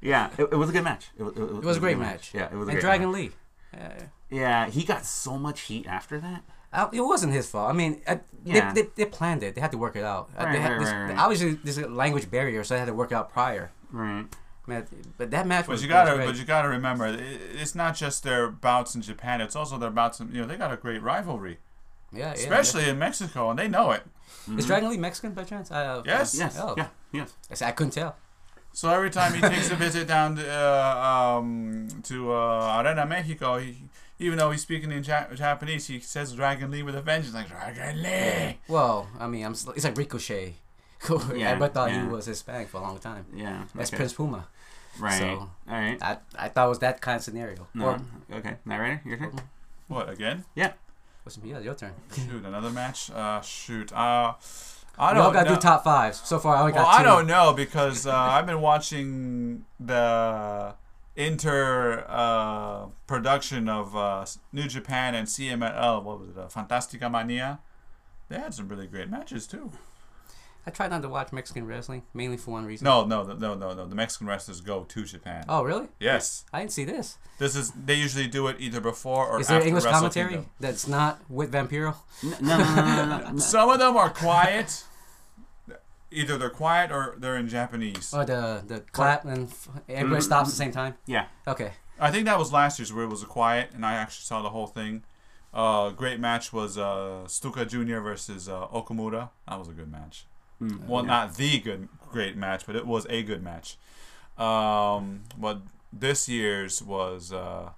yeah. It, it was a good match. It, was- it, It was a great good match. Yeah, it was. A And great Dragon match. Lee. Uh, Yeah, he got so much heat after that. I- it wasn't his fault. I mean, uh, Yeah. they, they, they planned it. They had to work it out. Uh, Right, they had right, this, right, right. Obviously, there's a language barrier, so they had to work it out prior. Right. Man, but that match But was you gotta, great. but you gotta remember, it's not just their bouts in Japan. It's also their bouts. In, you know, they got a great rivalry, yeah, yeah, especially in Mexico, and they know it. yeah. Is Dragon Lee Mexican by chance? Uh, Yes. Yes. Oh. Yeah. Yes. I said- I couldn't tell. So every time he takes a visit down to, uh, um, to uh, Arena Mexico, he, even though he's speaking in ja- Japanese, he says "Dragon Lee" with a vengeance, like "Dragon Lee." Well, I mean, I'm. It's like Ricochet. Yeah, Everybody thought yeah. he was Hispanic for a long time. Yeah. That's okay. Prince Puma. Right. so- All right. I I thought it was that kind of scenario. No. Or, okay. Narrator, your turn. What again? Yeah. What's, yeah, your turn. Shoot, another match. Uh, shoot. Uh, I We all don't gotta know. do top fives. So far, I only Well, got two. I don't know because uh, I've been watching the inter uh, production of uh, New Japan and CMLL. What was it? Uh, Fantastica Mania. They had some really great matches too. I try not to watch Mexican wrestling mainly for one reason. No, no, no, no, no. The Mexican wrestlers go to Japan. Oh really? Yes, I didn't see this. this is. They usually do it either before or Is there after English Wrestle commentary Kingdom. that's not with Vampiro? N- No, no, no, no, no, no. Some of them are quiet. Either they're quiet or they're in Japanese. Or the the clap and f- everybody stops at the same time? Yeah. Okay. I think that was last year's where it was a quiet, and I actually saw the whole thing. Uh, great match was uh, Stuka Jr. versus uh, Okumura. That was a good match. Mm. Well, not the good great match, but it was a good match. Um, but this year's was, uh,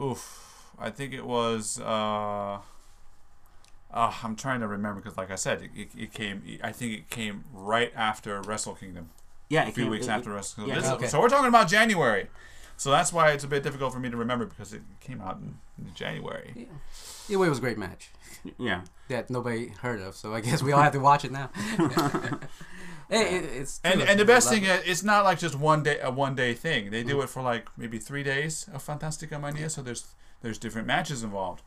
oof, I think it was. Uh, uh, I'm trying to remember because, like I said, it, it, it came. I think it came right after Wrestle Kingdom Yeah, a few came- weeks it- after Wrestle. Kingdom. yeah, okay. So we're talking about January. So that's why it's a bit difficult for me to remember because it came out in, in January. Either way, it was a great match Yeah. that nobody heard of. So I guess we all have to watch it now. hey, it, it's And and the best thing it. is, it's not like just one day a one day thing. They do it for like maybe three days of Fantastica Mania. So there's there's different matches involved.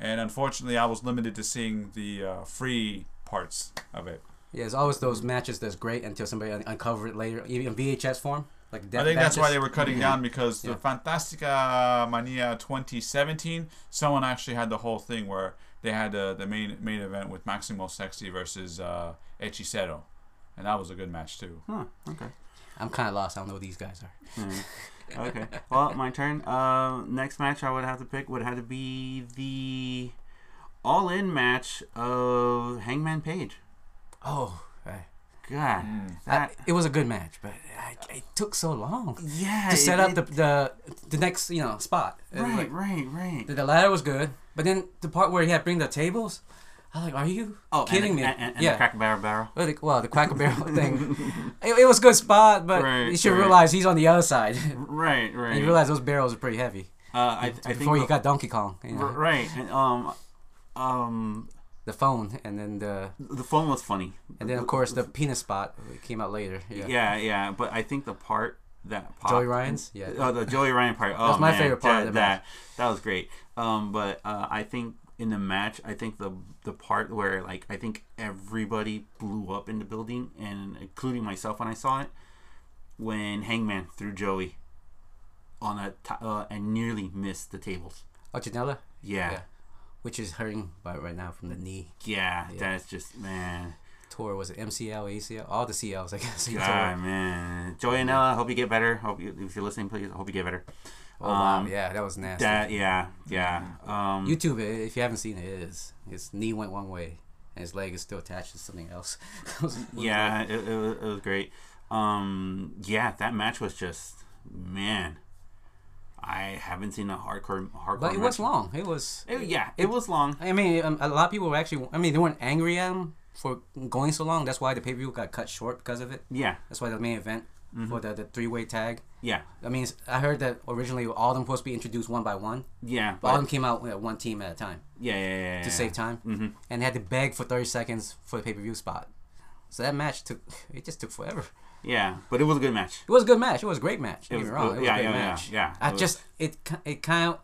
And unfortunately, I was limited to seeing the uh, free parts of it. Yeah, it's always those matches that's great until somebody un- uncover it later, even in VHS form. Like I think that's why they were cutting Yeah. down because the Fantastica Mania 2017, someone actually had the whole thing where they had the, the main main event with Maximo Sexy versus uh, Hechicero. And that was a good match too. Huh. Okay. I'm kind of lost. I don't know who these guys are. Mm. Okay. Well, my turn. Uh, next match I would have to pick would have to be the all-in match of Hangman Page. Oh, right. God, Mm. I, it was a good match, but I, it took so long yeah to set it- up the, the the next you know spot. Right, like- right, right. the, the ladder was good, but then the part where he had to bring the tables, I was like, "Are you Oh, kidding and, me?" And, and, yeah. the Cracker Barrel Barrel. well, the, well, the Cracker Barrel thing, it, it was a good spot, but Right, you should right. realize he's on the other side. Right, right. and you realize those barrels are pretty heavy. uh, I, I think Before you got Donkey Kong, you know, right, and um, um, the phone, and then the the phone was funny. and then of course the penis spot came out later. Yeah, Yeah, yeah, but I think the part that popped, Joey Ryan's, yeah. Oh, the Joey Ryan part. Oh, That's my man, favorite part that, of the match. That that was great. Um, but uh, I think in the match, I think the the part where like I think everybody blew up in the building, and including myself when I saw it, when Hangman threw Joey on a t- uh, and nearly missed the tables. Oh, Janela, Yeah, Yeah. Which is hurting by right now from the knee. yeah, Yeah. that's just man. Tour was it MCL, ACL, all the CLs, I guess. God, man. Joey Janela, hope you get better. Hope you, if you're listening, please, hope you get better. Oh wow, Um, yeah, that was nasty. That, yeah, yeah. Um, YouTube, if you haven't seen it, it is his knee went one way and his leg is still attached to something else. It was- it was yeah, it, it, was, it was great. Um, yeah, that match was just man. I haven't seen a hardcore hardcore. but it was long. It was. It- yeah, it was long. I mean, um, a lot of people were actually. I mean, they weren't angry at him for going so long. That's why the pay per view got cut short because of it. Yeah, That's why the main event Mm-hmm. for the, the three way tag. yeah, I mean, I heard that originally all of them supposed to be introduced one by one, yeah. but all of them came out at one team at a time yeah, yeah, yeah, yeah, to save time, hmm and they had to beg for thirty seconds for the pay per view spot. So that match took. It just took forever. Yeah, but it was a good match. It was a good match. It was a great match. Don't It was wrong. It was Yeah, a great yeah, yeah, match. yeah. I It was- just it it kind of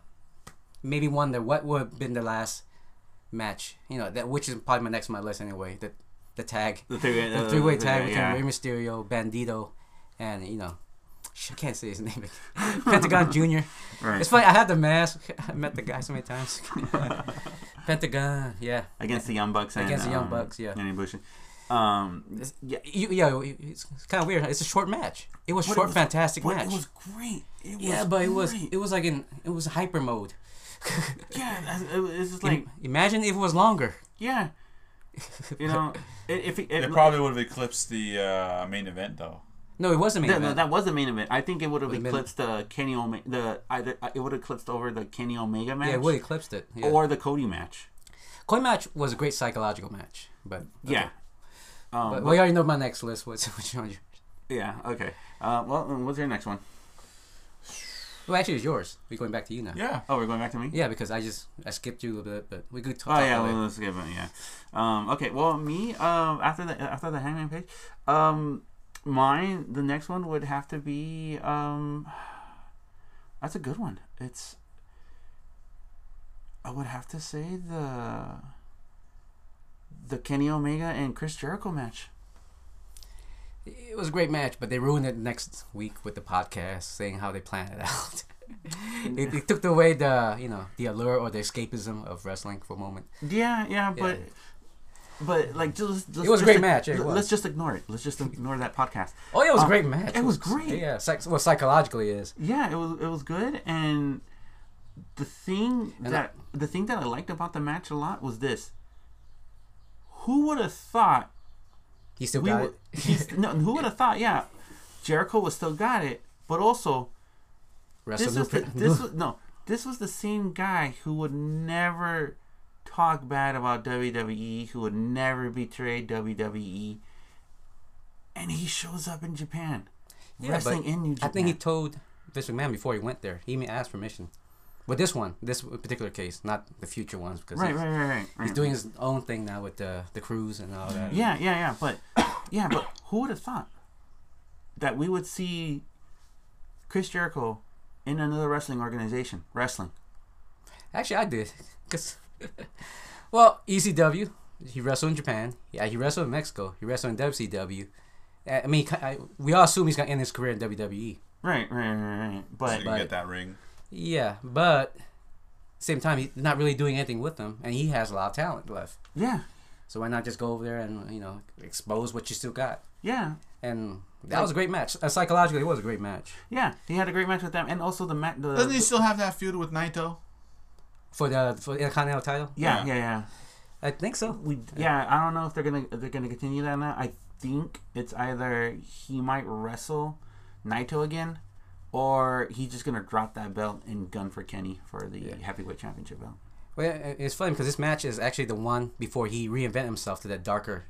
made me wonder what would have been the last match. You know that which is probably my next on my list anyway. The the tag, The three, the three way tag between yeah. Rey Mysterio, Bandido, and you know. I can't say his name. Pentagon Junior. Right. It's funny. I had the mask. I met the guy so many times. Pentagon. Yeah. against the Young Bucks and Against the Young um, Bucks, yeah. and Ibushi. Um, It's, yeah, you, yeah, it's kind of weird. It's a short match. It was but it short, was- fantastic but match. It was great. It yeah, was but it was it was like in it was hyper mode. yeah, it, it, it's just like imagine if it was longer. yeah, you know, if it, It it, probably would have eclipsed the uh, main event though. No, it wasn't main that, event. that was the main event. I think it would have eclipsed the Kenny Omega. The either it would have eclipsed over the Kenny Omega match yeah, it would eclipsed it. Yeah. or the Cody match. Cody match was a great psychological match, but okay. Yeah. Um, But but- we already know my next list. What's which one? you- yeah. Okay. Uh, well, what's your next one? Well, actually, it's yours. We're going back to you now. Yeah. Oh, we're going back to me. Yeah, because I just I skipped you a little bit, but we could talk. Oh yeah, about well, it. let's give it. Yeah. Um, okay. Well, me. Um, after the after the Hangman page, um, mine. The next one would have to be. Um, that's a good one. It's. I would have to say the. The Kenny Omega and Chris Jericho match. It was a great match, but they ruined it next week with the podcast saying how they planned it out. it, it took away the you know the allure or the escapism of wrestling for a moment. Yeah, yeah, but Yeah. but like just, just It was a just great match, yeah, it let- was. Let's just ignore it. Let's just ignore that podcast. Oh yeah, it was a Uh, great match. it was great. Yeah, psych- well psychologically it is. Yeah, it was it was good, and the thing And that the thing that I liked about the match a lot was this. Who would have thought He still we got would, it. he's, no, who would have thought? Yeah, Jericho was still got it, but also this was the, this was no this was the same guy who would never talk bad about WWE, who would never betray WWE, and he shows up in Japan, Yeah, wrestling in New Japan. I think he told Vince McMahon before he went there. He even asked permission. But this one, this particular case, not the future ones, because right, he's, right, right, right, he's doing his own thing now with the the cruise and all that. Yeah, yeah, yeah. But yeah, but who would have thought that we would see Chris Jericho in another wrestling organization wrestling? Actually, I did. Cause, well, ECW, he wrestled in Japan. Yeah, he wrestled in Mexico. He wrestled in WCW. I mean, I, we all assume he's gonna end his career in WWE. Right, right, right, right. So But you can but- get that ring. Yeah, but same time, he's not really doing anything with them, and he has a lot of talent left. yeah, So why not just go over there and you know expose what you still got? yeah, And that was a great match. Uh, psychologically, it was a great match yeah. He had a great match with them, and also the match. Doesn't he still have that feud with Naito? for the for the Intercontinental title. yeah, Yeah. yeah, yeah. I think so. We yeah. I don't know if they're gonna if they're gonna continue that now. I think it's either he might wrestle Naito again, or he's just gonna drop that belt and gun for Kenny for the Yeah. heavyweight championship belt. Well, it's funny because this match is actually the one before he reinvented himself to that darker,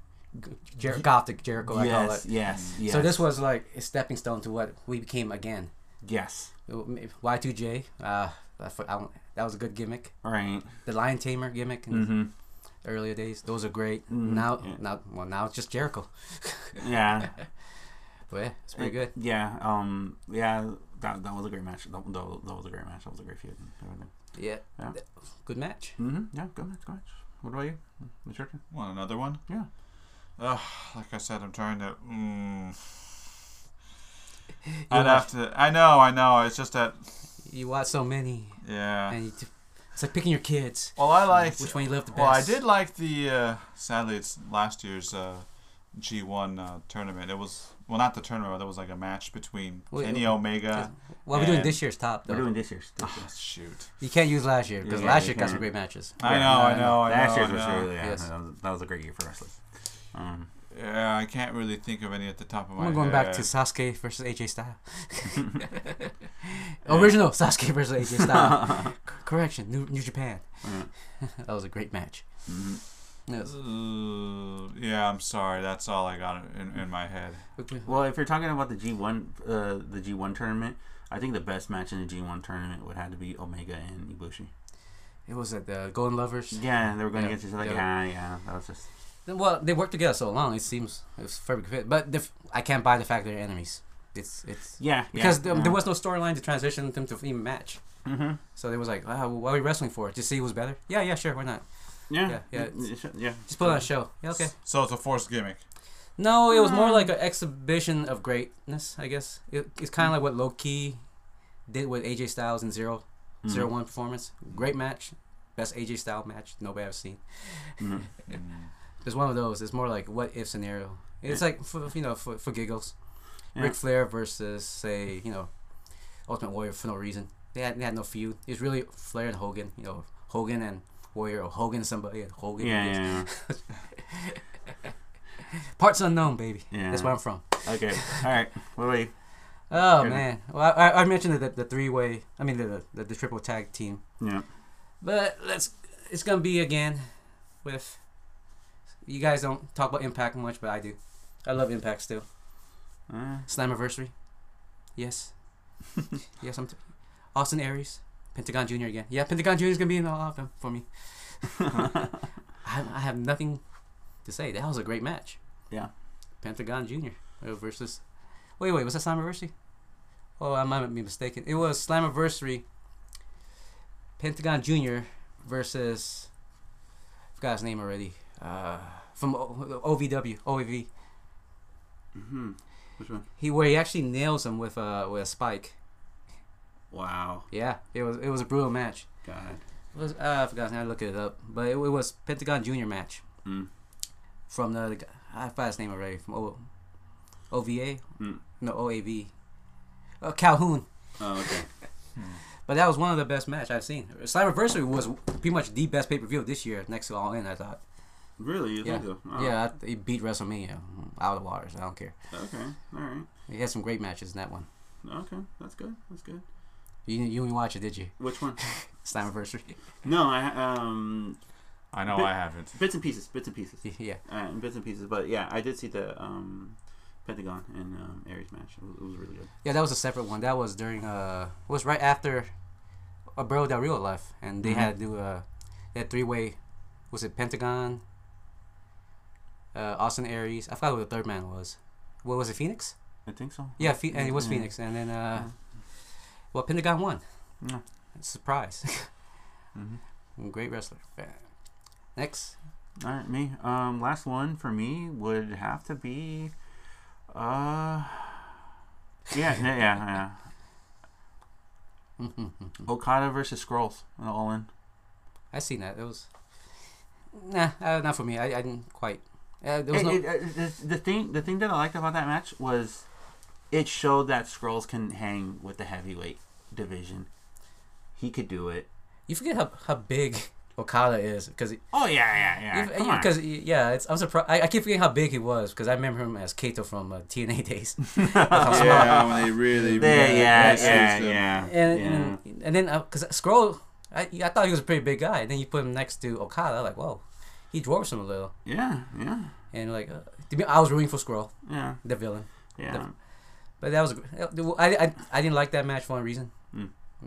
Jer- gothic Jericho. I call yes, it. yes, yes. So this was like a stepping stone to what we became again. yes, Y2J. Uh, I fo- I don't- that was a good gimmick. right. The Lion Tamer gimmick in Mm-hmm. the earlier days. Those are great. Mhm, Now, yeah. now, well, now it's just Jericho. Yeah. But yeah, it's pretty good. Yeah. Um. Yeah. That, that was a great match. That, that, was- that was a great match. That was a great feud. Yeah, Yeah. good match. Mm-hmm. Yeah. Good match. Good match. What about you? What's your turn? Want another one? Yeah. Ugh, like I said, I'm trying to. Mm, I'd watch, have to. I know, I know. It's just that. you watch so many, Yeah. and you t- it's like picking your kids. Well, I liked. Which one you love the best? Well, I did like the. Uh, sadly, it's last year's uh, G1 uh, tournament. It was well, not the tournament. But it was like a match between Wait, Kenny wait. Omega. Well, we're doing this year's top We're doing this year's. This year's. shoot. You can't use last year because Yeah, last year got some great matches. I Yeah, know, I know, I know. Last year was really yeah. Yes. That, was, that was a great year for wrestling. Um. Yeah, I can't really think of any at the top of my We're head. going back to Sasuke versus AJ Styles. Original Sasuke versus AJ Styles. Correction, New, New Japan. Yeah. that was a great match. Mhm. Yes. Uh, yeah, I'm sorry. That's all I got in, in my head. Well, if you're talking about the G one, uh, the G one tournament, I think the best match in the G one tournament would have to be Omega and Ibushi. It was at the Golden Lovers. Yeah, they were going Yeah, against each other. Yeah. yeah, yeah, that was just. Well, they worked together so long. It seems it was perfect fit. But the, f- I can't buy the fact they're enemies. It's it's Yeah, because yeah, there, there was no storyline to transition them to even match. Mm-hmm. So they was like, oh, what are we wrestling for? Just see who's better? Yeah, yeah, sure, why not? Yeah, Yeah, yeah, yeah, yeah. yeah. Just put on a show. Yeah, okay. So it's a forced gimmick. No, it was more Um, like an exhibition of greatness, I guess. It, it's kind of like what Low Ki did with AJ Styles in 0 Mhm. Zero One performance. Great match. Best AJ Style match nobody ever seen. Mhm. Mm. It's one of those. It's more like what if scenario. It's like for you know for, for giggles. Yeah. Ric Flair versus say you know Ultimate Warrior for no reason. They had, they had no feud. It's really Flair and Hogan. You know Hogan and Warrior or Hogan somebody Hogan. Yeah, against- yeah, Parts unknown, baby. yeah. That's where I'm from. Okay, all right. You? Oh Good. man, well I, I mentioned the, the three way. I mean the, the the triple tag team, Yeah. but let's. It's gonna be again with. You guys don't talk about Impact much, but I do. I love Impact still. Uh, Slammiversary. Yes. yes, I'm. T- Austin Aries, Pentagon Junior again. Yeah, Pentagon Junior is gonna be in all of them for me. I, I have nothing to say. That was a great match. Yeah. Pentagon Junior versus. Wait, wait, was that Slammiversary? Oh, I might be mistaken. It was Slammiversary. Pentagon Junior versus. I forgot his name already. Uh, from o- OVW, OAV. hmm Which one? He where he actually nails him with a with a spike. Wow. Yeah, it was it was a brutal match. God. It was uh, I forgot. I look it up, but it, it was Pentagon Junior match Mm. from the, the I forgot his name already from o, OVA. Mm. No OAV. Uh, Callihan. Oh, okay. But that was one of the best match I've seen. Slammiversary was pretty much the best pay per view this year, next to All In. I thought. Really? You Yeah, think so? Oh, yeah, it beat WrestleMania out of the waters. I don't care. Okay. All right. He had some great matches in that one. Okay. That's good. That's good. You you didn't watch it, did you? Which one? Slammiversary. no, I um I know Bit- I haven't. bits and pieces, bits and pieces, yeah. uh, bits and pieces. But yeah, I did see the um Pentagon and um, Aries match. It was, it was really good. Yeah, that was a separate one. That was during uh it was right after a bro Del Rio left and they Mhm. had to do a they had three way was it Pentagon uh Austin Aries. I forgot what the third man was. What was it, Phoenix? I think so. Yeah, Phe- and it was Yeah. Phoenix and then uh Yeah. Well Pentagon won. Yeah. Surprise. mm-hmm. Great wrestler. Next. All right, me. Um, last one for me would have to be, uh, yeah, yeah, yeah, yeah. Okada versus Scurll's, all in. I seen that. It was nah, uh, not for me. I, I didn't quite. Uh, there was It- no. it- uh, the, the thing, the thing that I liked about that match was, it showed that Scurll's can hang with the heavyweight division. He could do it. you forget how how big Okada is because Oh yeah, yeah, yeah. Because yeah, it's I'm surprised. I, I keep forgetting how big he was because I remember him as Kato from uh, TNA days. yeah, when they really, There, really yeah, yeah, yeah, and yeah. and, and then because Scurll, I I thought he was a pretty big guy. And then you put him next to Okada, like whoa, he dwarfs him a little. yeah, yeah, And like uh, to be, I was rooting for Scurll, yeah, the villain. yeah. But that was I, I, I didn't like that match for one reason.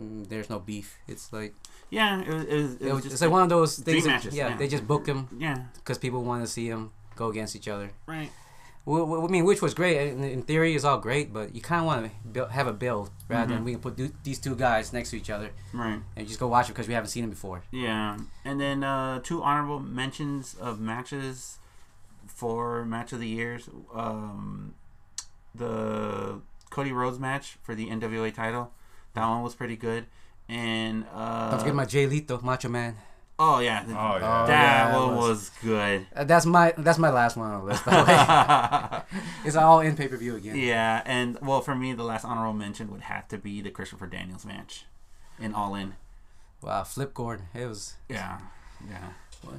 Mm. There's no beef. It's like Yeah, it was, it was, it it was just it's like one of those things. that- matches, yeah, yeah. they just book him yeah, because people want to see him go against each other. right. Well, I mean, which was great. In, theory, it's all great, but you kind of want to have a build rather than Mhm. we can put du- these two guys next to each other Right. and just go watch it because we haven't seen them before. Yeah. And then uh, two honorable mentions of matches for match of the years. Um, the Cody Rhodes match for the NWA title. That one was pretty good. And uh, Don't forget my Jay Lito, Macho Man. oh yeah, Oh Oh, yeah. that yeah, one was. was good. Uh, that's my that's my last one on the list. By the way, it's all in pay per view again. yeah, and well, for me, the last honorable mention would have to be the Christopher Daniels match in All In. Wow, Flip Gordon. It was Yeah, yeah.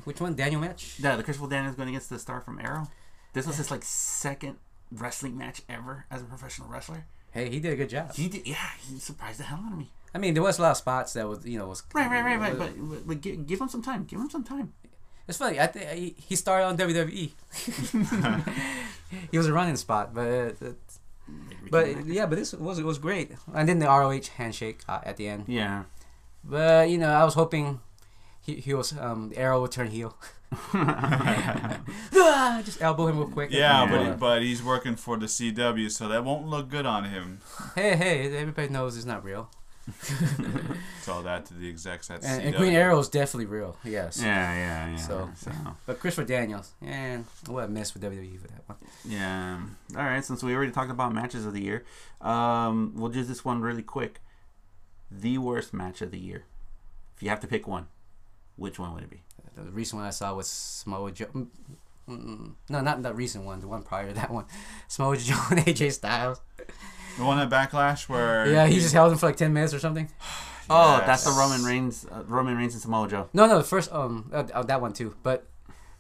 which one? Daniel match. Yeah, the Christopher Daniels going against the star from Arrow. This was his like second wrestling match ever as a professional wrestler. Hey, he did a good job. He did, yeah, he surprised the hell out of me. I mean, there was a lot of spots that was you know was Right, right, right, right. But, but, but give, give him some time. Give him some time. It's funny. I think he- he started on WWE. he was a running spot, but uh, but yeah, but this was it was great. And then the ROH handshake uh, at the end. yeah, But you know, I was hoping he, he was um the arrow would turn heel. Ah, Just elbow him real quick. Yeah, Yeah. but he, but he's working for the CW, so that won't look good on him. hey, hey, everybody knows it's not real. Tell that to the execs at And, CW. and Green Arrow is definitely real. Yes. yeah, yeah, yeah. So- So, But Christopher Daniels, man, what a miss for WWE for that one. yeah. All right. Since we already talked about matches of the year, um, we'll do this one really quick. The worst match of the year. If you have to pick one, which one would it be? The recent one I saw was Samoa Joe. mm, mm. No, not the recent one. The one prior to that one, Samoa Joe and AJ Styles. the one at Backlash where Yeah, he just held him for like ten minutes or something. Oh, that's the Roman Reigns, uh, Roman Reigns and Samoa Joe. No, no, the first um uh, uh, that one too. But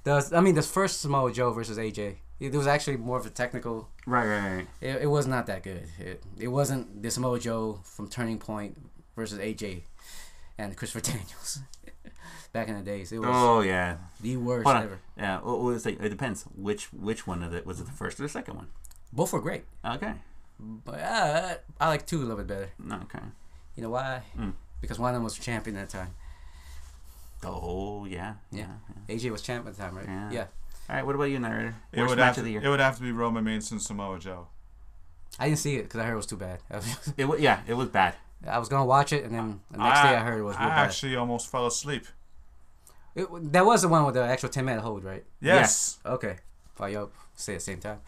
the I mean the first Samoa Joe versus AJ. It was actually more of a technical. Right, right, right. It, it was not that good. It it wasn't the Samoa Joe from Turning Point versus AJ and Christopher Daniels. Back in the days, it was Oh yeah, the worst Hold on. ever. yeah. What was it? It depends. Which which one of it was it? The first or the second one? Both were great, Okay. but uh, I like two a little bit better. Okay. You know why? Mm. Because one of them was champion at the time. Oh yeah. Yeah. yeah. AJ was champ at the time, right? Yeah. Yeah. All right. What about you, narrator? It Worst would match have of the year. it would have to be Roman Reigns and Samoa Joe. I didn't see it because I heard it was too bad. It wa- yeah, it was bad. I was gonna watch it, and then the next day I heard it was real I bad. actually almost fell asleep. It, that was the one with the actual ten minute hold, right? Yes. Okay. Well, y'all say at the same time.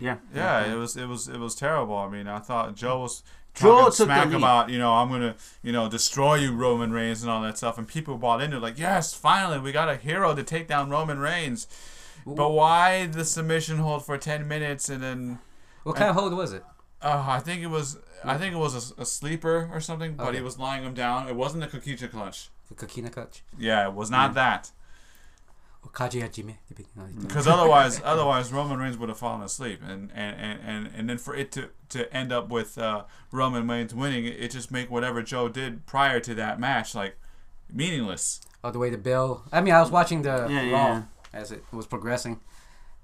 Yeah. Yeah, it was it was it was terrible. I mean, I thought Joe was Joe talking took the smack lead. about you know I'm gonna you know destroy you Roman Reigns and all that stuff, and people bought into it like yes, finally we got a hero to take down Roman Reigns. But why the submission hold for ten minutes and then What kind of hold was it? uh, I think it was I think it was a, a sleeper or something, but he was lying him down. It wasn't a Coquina clutch. The Coquina clutch? Yeah, it was not that. Or Kaji Hajime? Because otherwise, otherwise Roman Reigns would have fallen asleep, and and, and, and, and then for it to, to end up with uh, Roman Reigns winning, it, it just make whatever Joe did prior to that match like meaningless. Oh, the way the bell. I mean, I was watching the Yeah, yeah, Raw yeah. as it was progressing,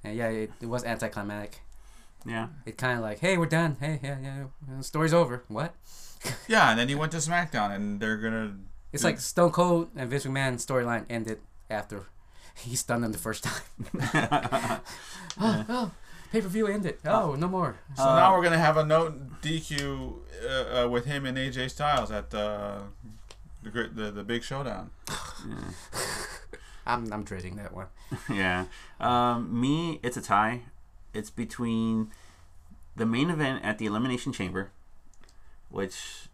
and yeah, it, it was anticlimactic. Yeah. It kind of like, hey, we're done. Hey, yeah, yeah, the story's over. What? Yeah, and then he went to SmackDown, and they're gonna. It's do- like Stone Cold and Vince McMahon storyline ended after he stunned them the first time. oh, oh pay per view ended. Oh, no more. So Uh, now we're gonna have a no DQ uh, uh, with him and AJ Styles at the the great- the, the big showdown. I'm I'm dreading that one. yeah. Um, me, it's a tie. It's between the main event at the Elimination Chamber, which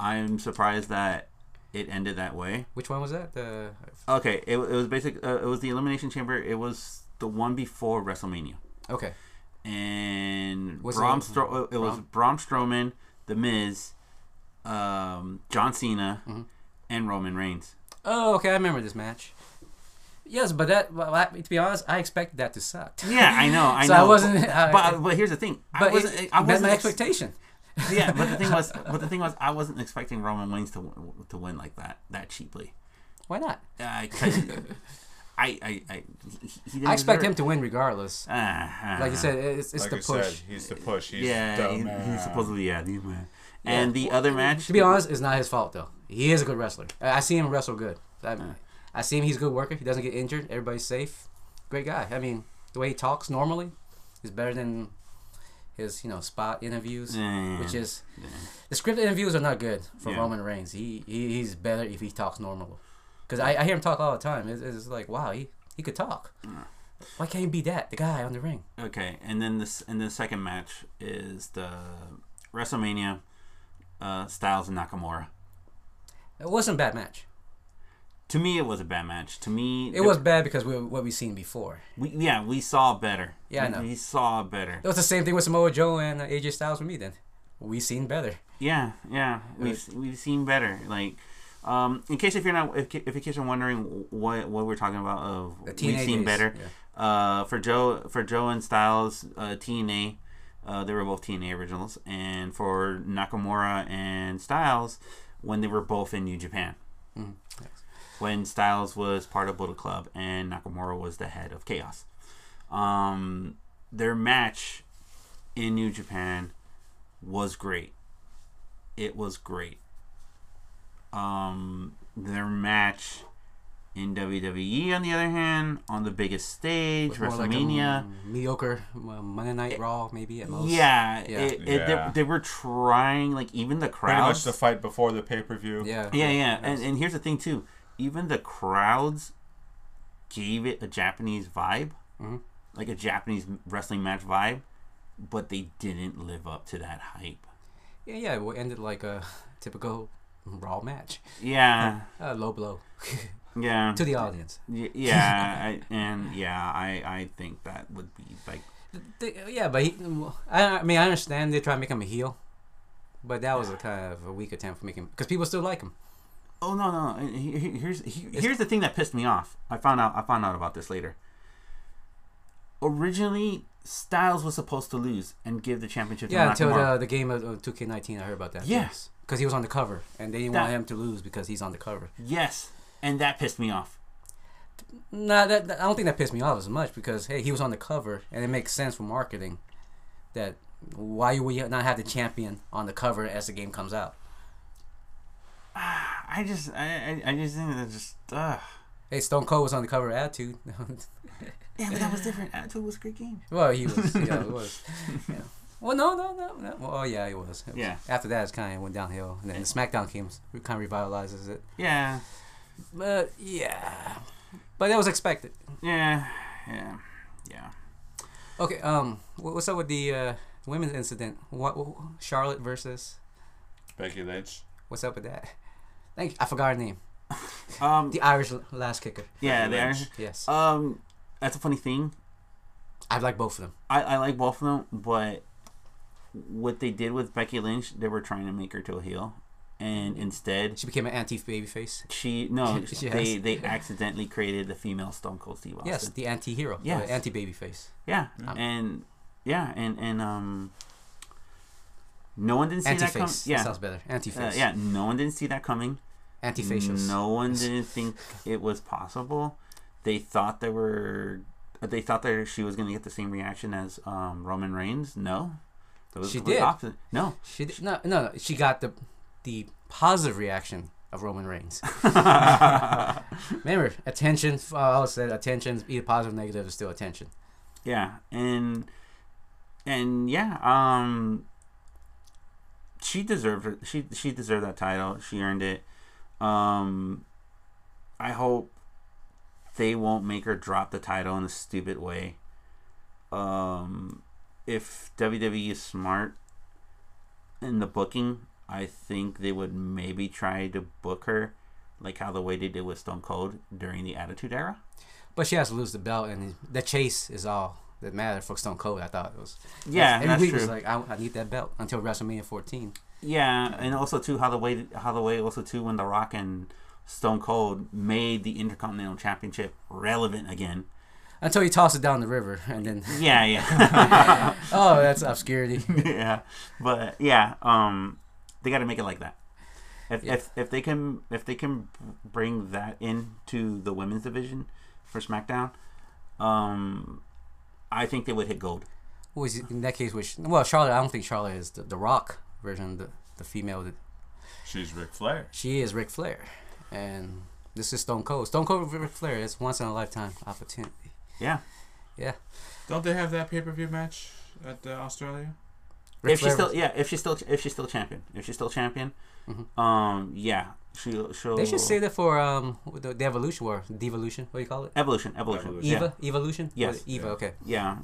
I'm surprised that it ended that way. Which one was that? The Okay, it, it was basic. Uh, it was the Elimination Chamber. It was the one before WrestleMania, okay. and Was Braun it- Stro- it was Braun Strowman, The Miz, um, John Cena, Mhm. and Roman Reigns. Oh, okay. I remember this match. Yes, but that, but I- to be honest, I expected that to suck. Yeah, I know. I So know. I wasn't- I- but but here's the thing. But I wasn't. it, I wasn't my ex- expectation. Yeah, but the thing was, but the thing was, I wasn't expecting Roman Reigns to win- to win like that that cheaply. Why not? Uh, 'cause I, I, I, he, he didn't I expect deserve him to win regardless. it. Uh, Like you said, it's, it's like the push. said, he's the push. He's yeah, the he, man. he's supposedly yeah, the man. And the other match, To be honest, it's not his fault though. He is a good wrestler. I I see him wrestle good. I, Yeah. I see him. He's a good worker. He doesn't get injured. Everybody's safe. Great guy. I mean, the way he talks normally is better than his you know spot interviews, Yeah. which is Yeah. the scripted interviews are not good for Yeah. Roman Reigns. He, he he's better if he talks normal. Because I, I hear him talk all the time. It's, it's like wow, he he could talk. Why can't he be that the guy on the ring? Okay, and then this and the second match is the WrestleMania uh, Styles and Nakamura. It wasn't a bad match. To me, it was a bad match. To me, It was bad because we what we've seen before. We, yeah, we saw better. Yeah, I we, know. We saw better. It was the same thing with Samoa Joe and AJ Styles with me. Then we seen better. Yeah, yeah, we've we've seen better. Like, um, in case if you're not, if, if in case you're wondering what what we're talking about of we've seen better. yeah. Uh, for Joe for Joe and Styles, uh, TNA, uh, they were both TNA originals, and for Nakamura and Styles, when they were both in New Japan. Mhm. When Styles was part of Bullet Club and Nakamura was the head of Chaos. Um, their match in New Japan was great. It was great. Um, their match in WWE, on the other hand, on the biggest stage, More like a WrestleMania. mediocre uh, Monday Night Raw, maybe at most. yeah, Yeah. It, it, Yeah. They, they were trying, like even the crowd. Pretty much the fight before the pay per view. yeah, yeah, yeah, and and here's the thing too. Even the crowds gave it a Japanese vibe, Mhm. like a Japanese wrestling match vibe, but they didn't live up to that hype. yeah, yeah. It ended like a typical Raw match, Yeah, uh, low blow yeah. to the audience. Y- yeah, I, and yeah, I I think that would be like They- yeah, but he, I, I mean, I understand they try to make him a heel, but that was a kind of a weak attempt for making because people still like him. Oh no no! and he- he- Here's here's the thing that pissed me off. I found out I found out about this later. Originally, Styles was supposed to lose and give the championship Yeah, to until the the game of uh, 2K19, I heard about that. Yes. because he was on the cover, and they didn't That- want him to lose because he's on the cover. Yes, and that pissed me off. Nah, that, that- I don't think that pissed me off as much because hey, he was on the cover, and it makes sense for marketing. That why would you not have the champion on the cover as the game comes out? I just I I, I just think that just uh Hey, Stone Cold was on the cover of Attitude. yeah, but that was different. Attitude was a great game. well, he was. Yeah, it was. Yeah. Well, no, no, no, no. Well, oh, yeah, he was. It was- Yeah. After that, it kind of went downhill, and then the SmackDown came, kind of revitalizes it. Yeah, But yeah, but that was expected. yeah, yeah, yeah. Okay, um, what's up with the uh, women's incident? What, what Charlotte versus? Becky Lynch. What's up with that? Thank you. I forgot her name. Um, The Irish Lass Kicker. yeah, the Irish. Yes, Um, that's a funny thing. I like both of them. I, I like both of them, but what they did with Becky Lynch, they were trying to make her to a heel, and instead She became an anti-baby face. she no they they accidentally created the female Stone Cold Steve Austin. Yes, the anti-hero. Yeah, anti-baby face. Yeah, Um, and yeah, and and um, no one didn't see that coming. Yeah, That sounds better. uh, Anti-face. yeah, no one didn't see that coming. Anti-facials. No one didn't think it was possible. They thought they were. They thought that she was going to get the same reaction as um, Roman Reigns. No, She did. Opposite. No, She did, no, no. She got the the positive reaction of Roman Reigns. Remember, attention. uh, I always said attention, either positive or negative, is still attention. yeah, and and yeah, um, she deserved it. She she deserved that title. She earned it. Um, I hope they won't make her drop the title in a stupid way. Um, if WWE is smart in the booking, I think they would maybe try to book her like how the way they did with Stone Cold during the Attitude Era. But she has to lose the belt, and the chase is all that matter for Stone Cold. I thought it was. Yeah, every that's week true. was like, I, I need that belt until WrestleMania 14. Yeah, and also too how the way how the way also too when The Rock and Stone Cold made the Intercontinental Championship relevant again. Until you toss it down the river, and then Yeah, yeah, oh, that's obscurity. yeah. But yeah, um, they got to make it like that. If, Yeah. if if they can if they can bring that into the women's division for SmackDown, um, I think they would hit gold. Was in that case, which well, Charlotte. I don't think Charlotte is the, the Rock version, the the female that She's Ric Flair. she is Ric Flair, and this is Stone Cold. Stone Cold with Ric Flair. It's once in a lifetime opportunity. Yeah, Yeah, Don't they have that pay per view match at uh, Australia? Ric if she's still yeah if she's still if she's still champion if she's still champion, Mhm. um, yeah, she she'll. They should say that for um the, the evolution or devolution. What do you call it? evolution, evolution, Evolution. Yeah. Eva, evolution. Yes. Eva. Yeah. Okay. Yeah,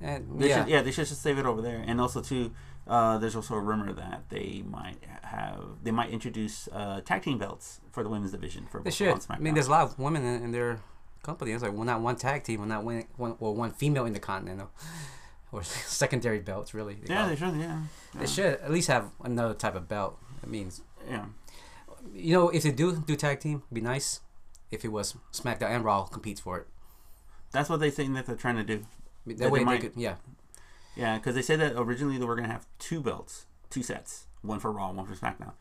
And They yeah. should, yeah, they should just save it over there. And also too, uh, there's also a rumor that they might have they might introduce uh, tag team belts for the women's division for They should. I mean, there's a lot of women in, in their company. It's like well, not one tag team, or not one, one or one female in the continental, or secondary belts. Really. They yeah, they should. Yeah, They should at least have another type of belt. I means. yeah. You know, if they do do tag team, it'd be nice. If it was SmackDown and Raw competes for it, That's what they think that they're trying to do. They that way they might- could. Yeah. Yeah, because they said that originally they were gonna have two belts, two sets, one for Raw, one for SmackDown.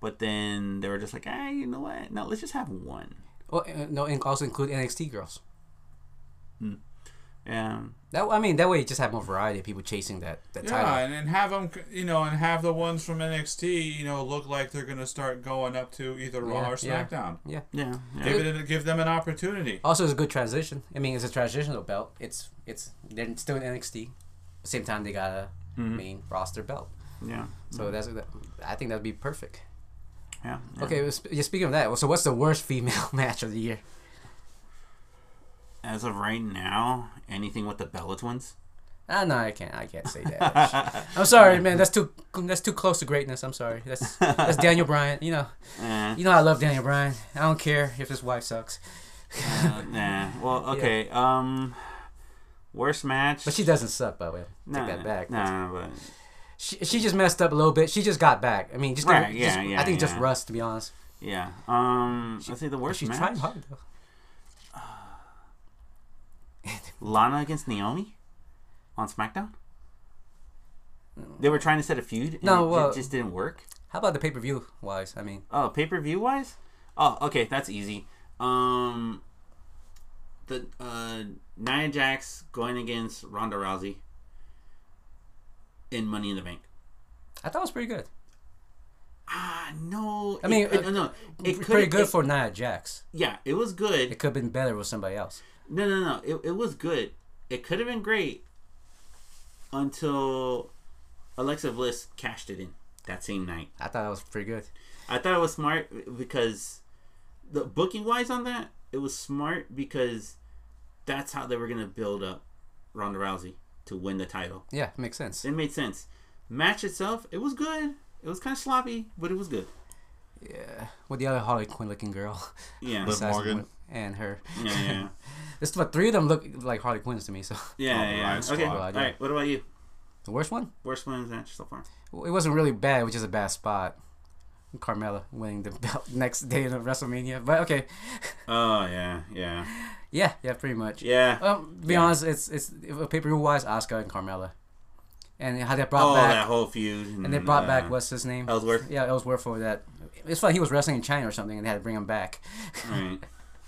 But then they were just like, hey, you know what? No, let's just have one. Well, uh, no, and also include NXT girls. Yeah, That I mean, that way you just have more variety of people chasing that that Yeah, title. and, and have them, you know, and have the ones from NXT, you know, look like they're gonna start going up to either Raw Yeah, or. SmackDown. Yeah. yeah, yeah. Give it, give them an opportunity. Also, it's a good transition. I mean, it's a transitional belt. It's it's they're still in NXT. Same time, they got a Mhm. main roster belt. yeah. So that's I think that'd be perfect. yeah, yeah. Okay, well, sp- yeah, speaking of that, so what's the worst female match of the year? As of right now, anything with the Bella twins. Ah, no, I can't. I can't say that. I'm sorry, man. That's too that's too close to greatness. I'm sorry. That's that's Daniel Bryan. You know, Eh. you know I love Daniel Bryan. I don't care if his wife sucks, Uh, nah. Well, okay. Um, worst match. but she doesn't suck. By the way, take Nah, that back. Nah, but She, she just messed up a little bit. She just got back. I mean, just, Right, yeah, just- yeah, I think just rust, to be honest. yeah. Um, She- I think the worst she's match. trying hard though. Lana against Naomi on SmackDown. They were trying to set a feud. And No, it just didn't work. How about the pay per view wise? I mean, Oh, pay per view wise. Oh, okay, that's easy. Um, the uh, Nia Jax going against Ronda Rousey in Money in the Bank. I thought it was pretty good. Ah, no. I mean, it, uh, no, it pretty good for Nia Jax. Yeah, it was good. It could have been better with somebody else. No, no, no. It, it was good. It could have been great until Alexa Bliss cashed it in that same night. I thought that was pretty good. I thought it was smart because the booking wise on that, it was smart because that's how they were gonna build up Ronda Rousey. to win the title. Yeah, makes sense. It made sense. Match itself, it was good. It was kind of sloppy, but it was good. Yeah, with the other Harley Quinn looking girl. Yeah, Liv Morgan. And her. yeah, yeah, This but three of them look like Harley Quinns to me. So yeah. Oh, yeah, yeah. Okay, all right. What about you? the worst one. Worst wins match so far? It wasn't really bad. It was just a bad spot. Carmella winning the belt next day in WrestleMania. But okay, Oh yeah, yeah, yeah, yeah, pretty much. yeah. Um, to be Yeah. honest, it's it's pay per view wise, Asuka and Carmella, and how they brought oh, back that whole feud. and they brought uh, back what's his name? Ellsworth. Yeah, Ellsworth for that. It's like he was wrestling in China or something, and they had to bring him back Right.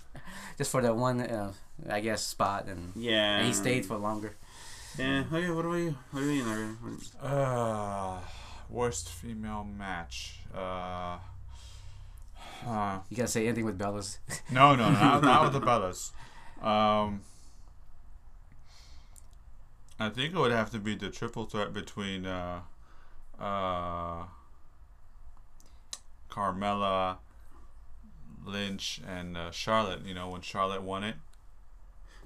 just for that one, uh, I guess, spot, and, Yeah. and he stayed for longer. Yeah. Okay. What about you? What about you, Naruto? What- Uh, worst female match. Uh, uh, You gotta say anything with Bellas. no, no, not, not with the Bellas. Um, I think it would have to be the triple threat between uh, uh, Carmella, Lynch, and uh, Charlotte. You know, when Charlotte won it.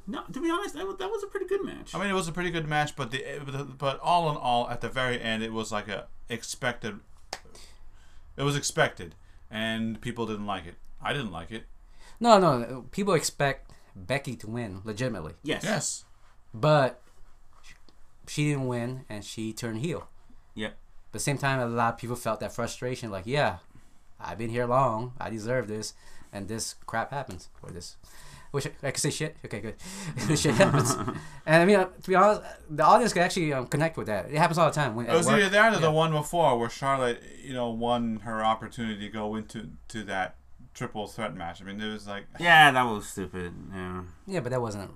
No, to be honest, that was, that was a pretty good match. I mean, it was a pretty good match, but the but, but all in all, at the very end, it was like a expected. It was expected, and people didn't like it. I didn't like it. No, no, people expect Becky to win legitimately, yes. Yes. but she didn't win, and she turned heel. Yep. But the same time, a lot of people felt that frustration, like, yeah, I've been here long, I deserve this, and this crap happens, or this. Which I can say shit. Okay, good. shit happens, and I mean, uh, to be honest, the audience can actually um, connect with that. It happens all the time. When, It was at work. either that or yeah. the one before where Charlotte, you know, won her opportunity to go into to that triple threat match. I mean, it was like Yeah, that was stupid. Yeah, Yeah, but that wasn't.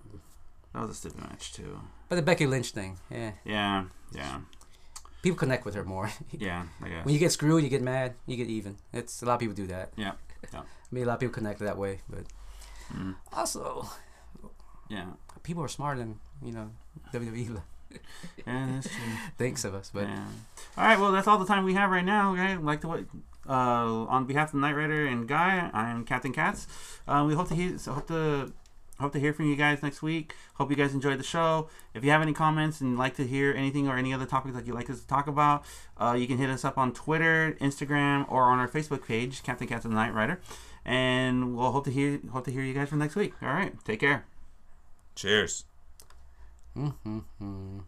that was a stupid match too. But the Becky Lynch thing, yeah, Yeah, yeah, people connect with her more. yeah. I guess. when you get screwed, you get mad, you get even. It's a lot of people do that. Yeah, yeah. I mean, a lot of people connect that way, but Mm. also Yeah, people are smarter than you know WWE yeah, that's true. thinks of us. But yeah. All right, well, that's all the time we have right now. Okay, like to what. Uh, on behalf of the Knight Rider and Guy, I'm Captain Katz. Um, we hope to hear, hope to hope to hear from you guys next week. Hope you guys enjoyed the show. If you have any comments and like to hear anything or any other topics that you'd like us to talk about, uh, you can hit us up on Twitter, Instagram, or on our Facebook page, Captain Katz and the Knight Rider. And we'll hope to hear hope to hear you guys from next week. All right, take care. cheers. mm-hmm.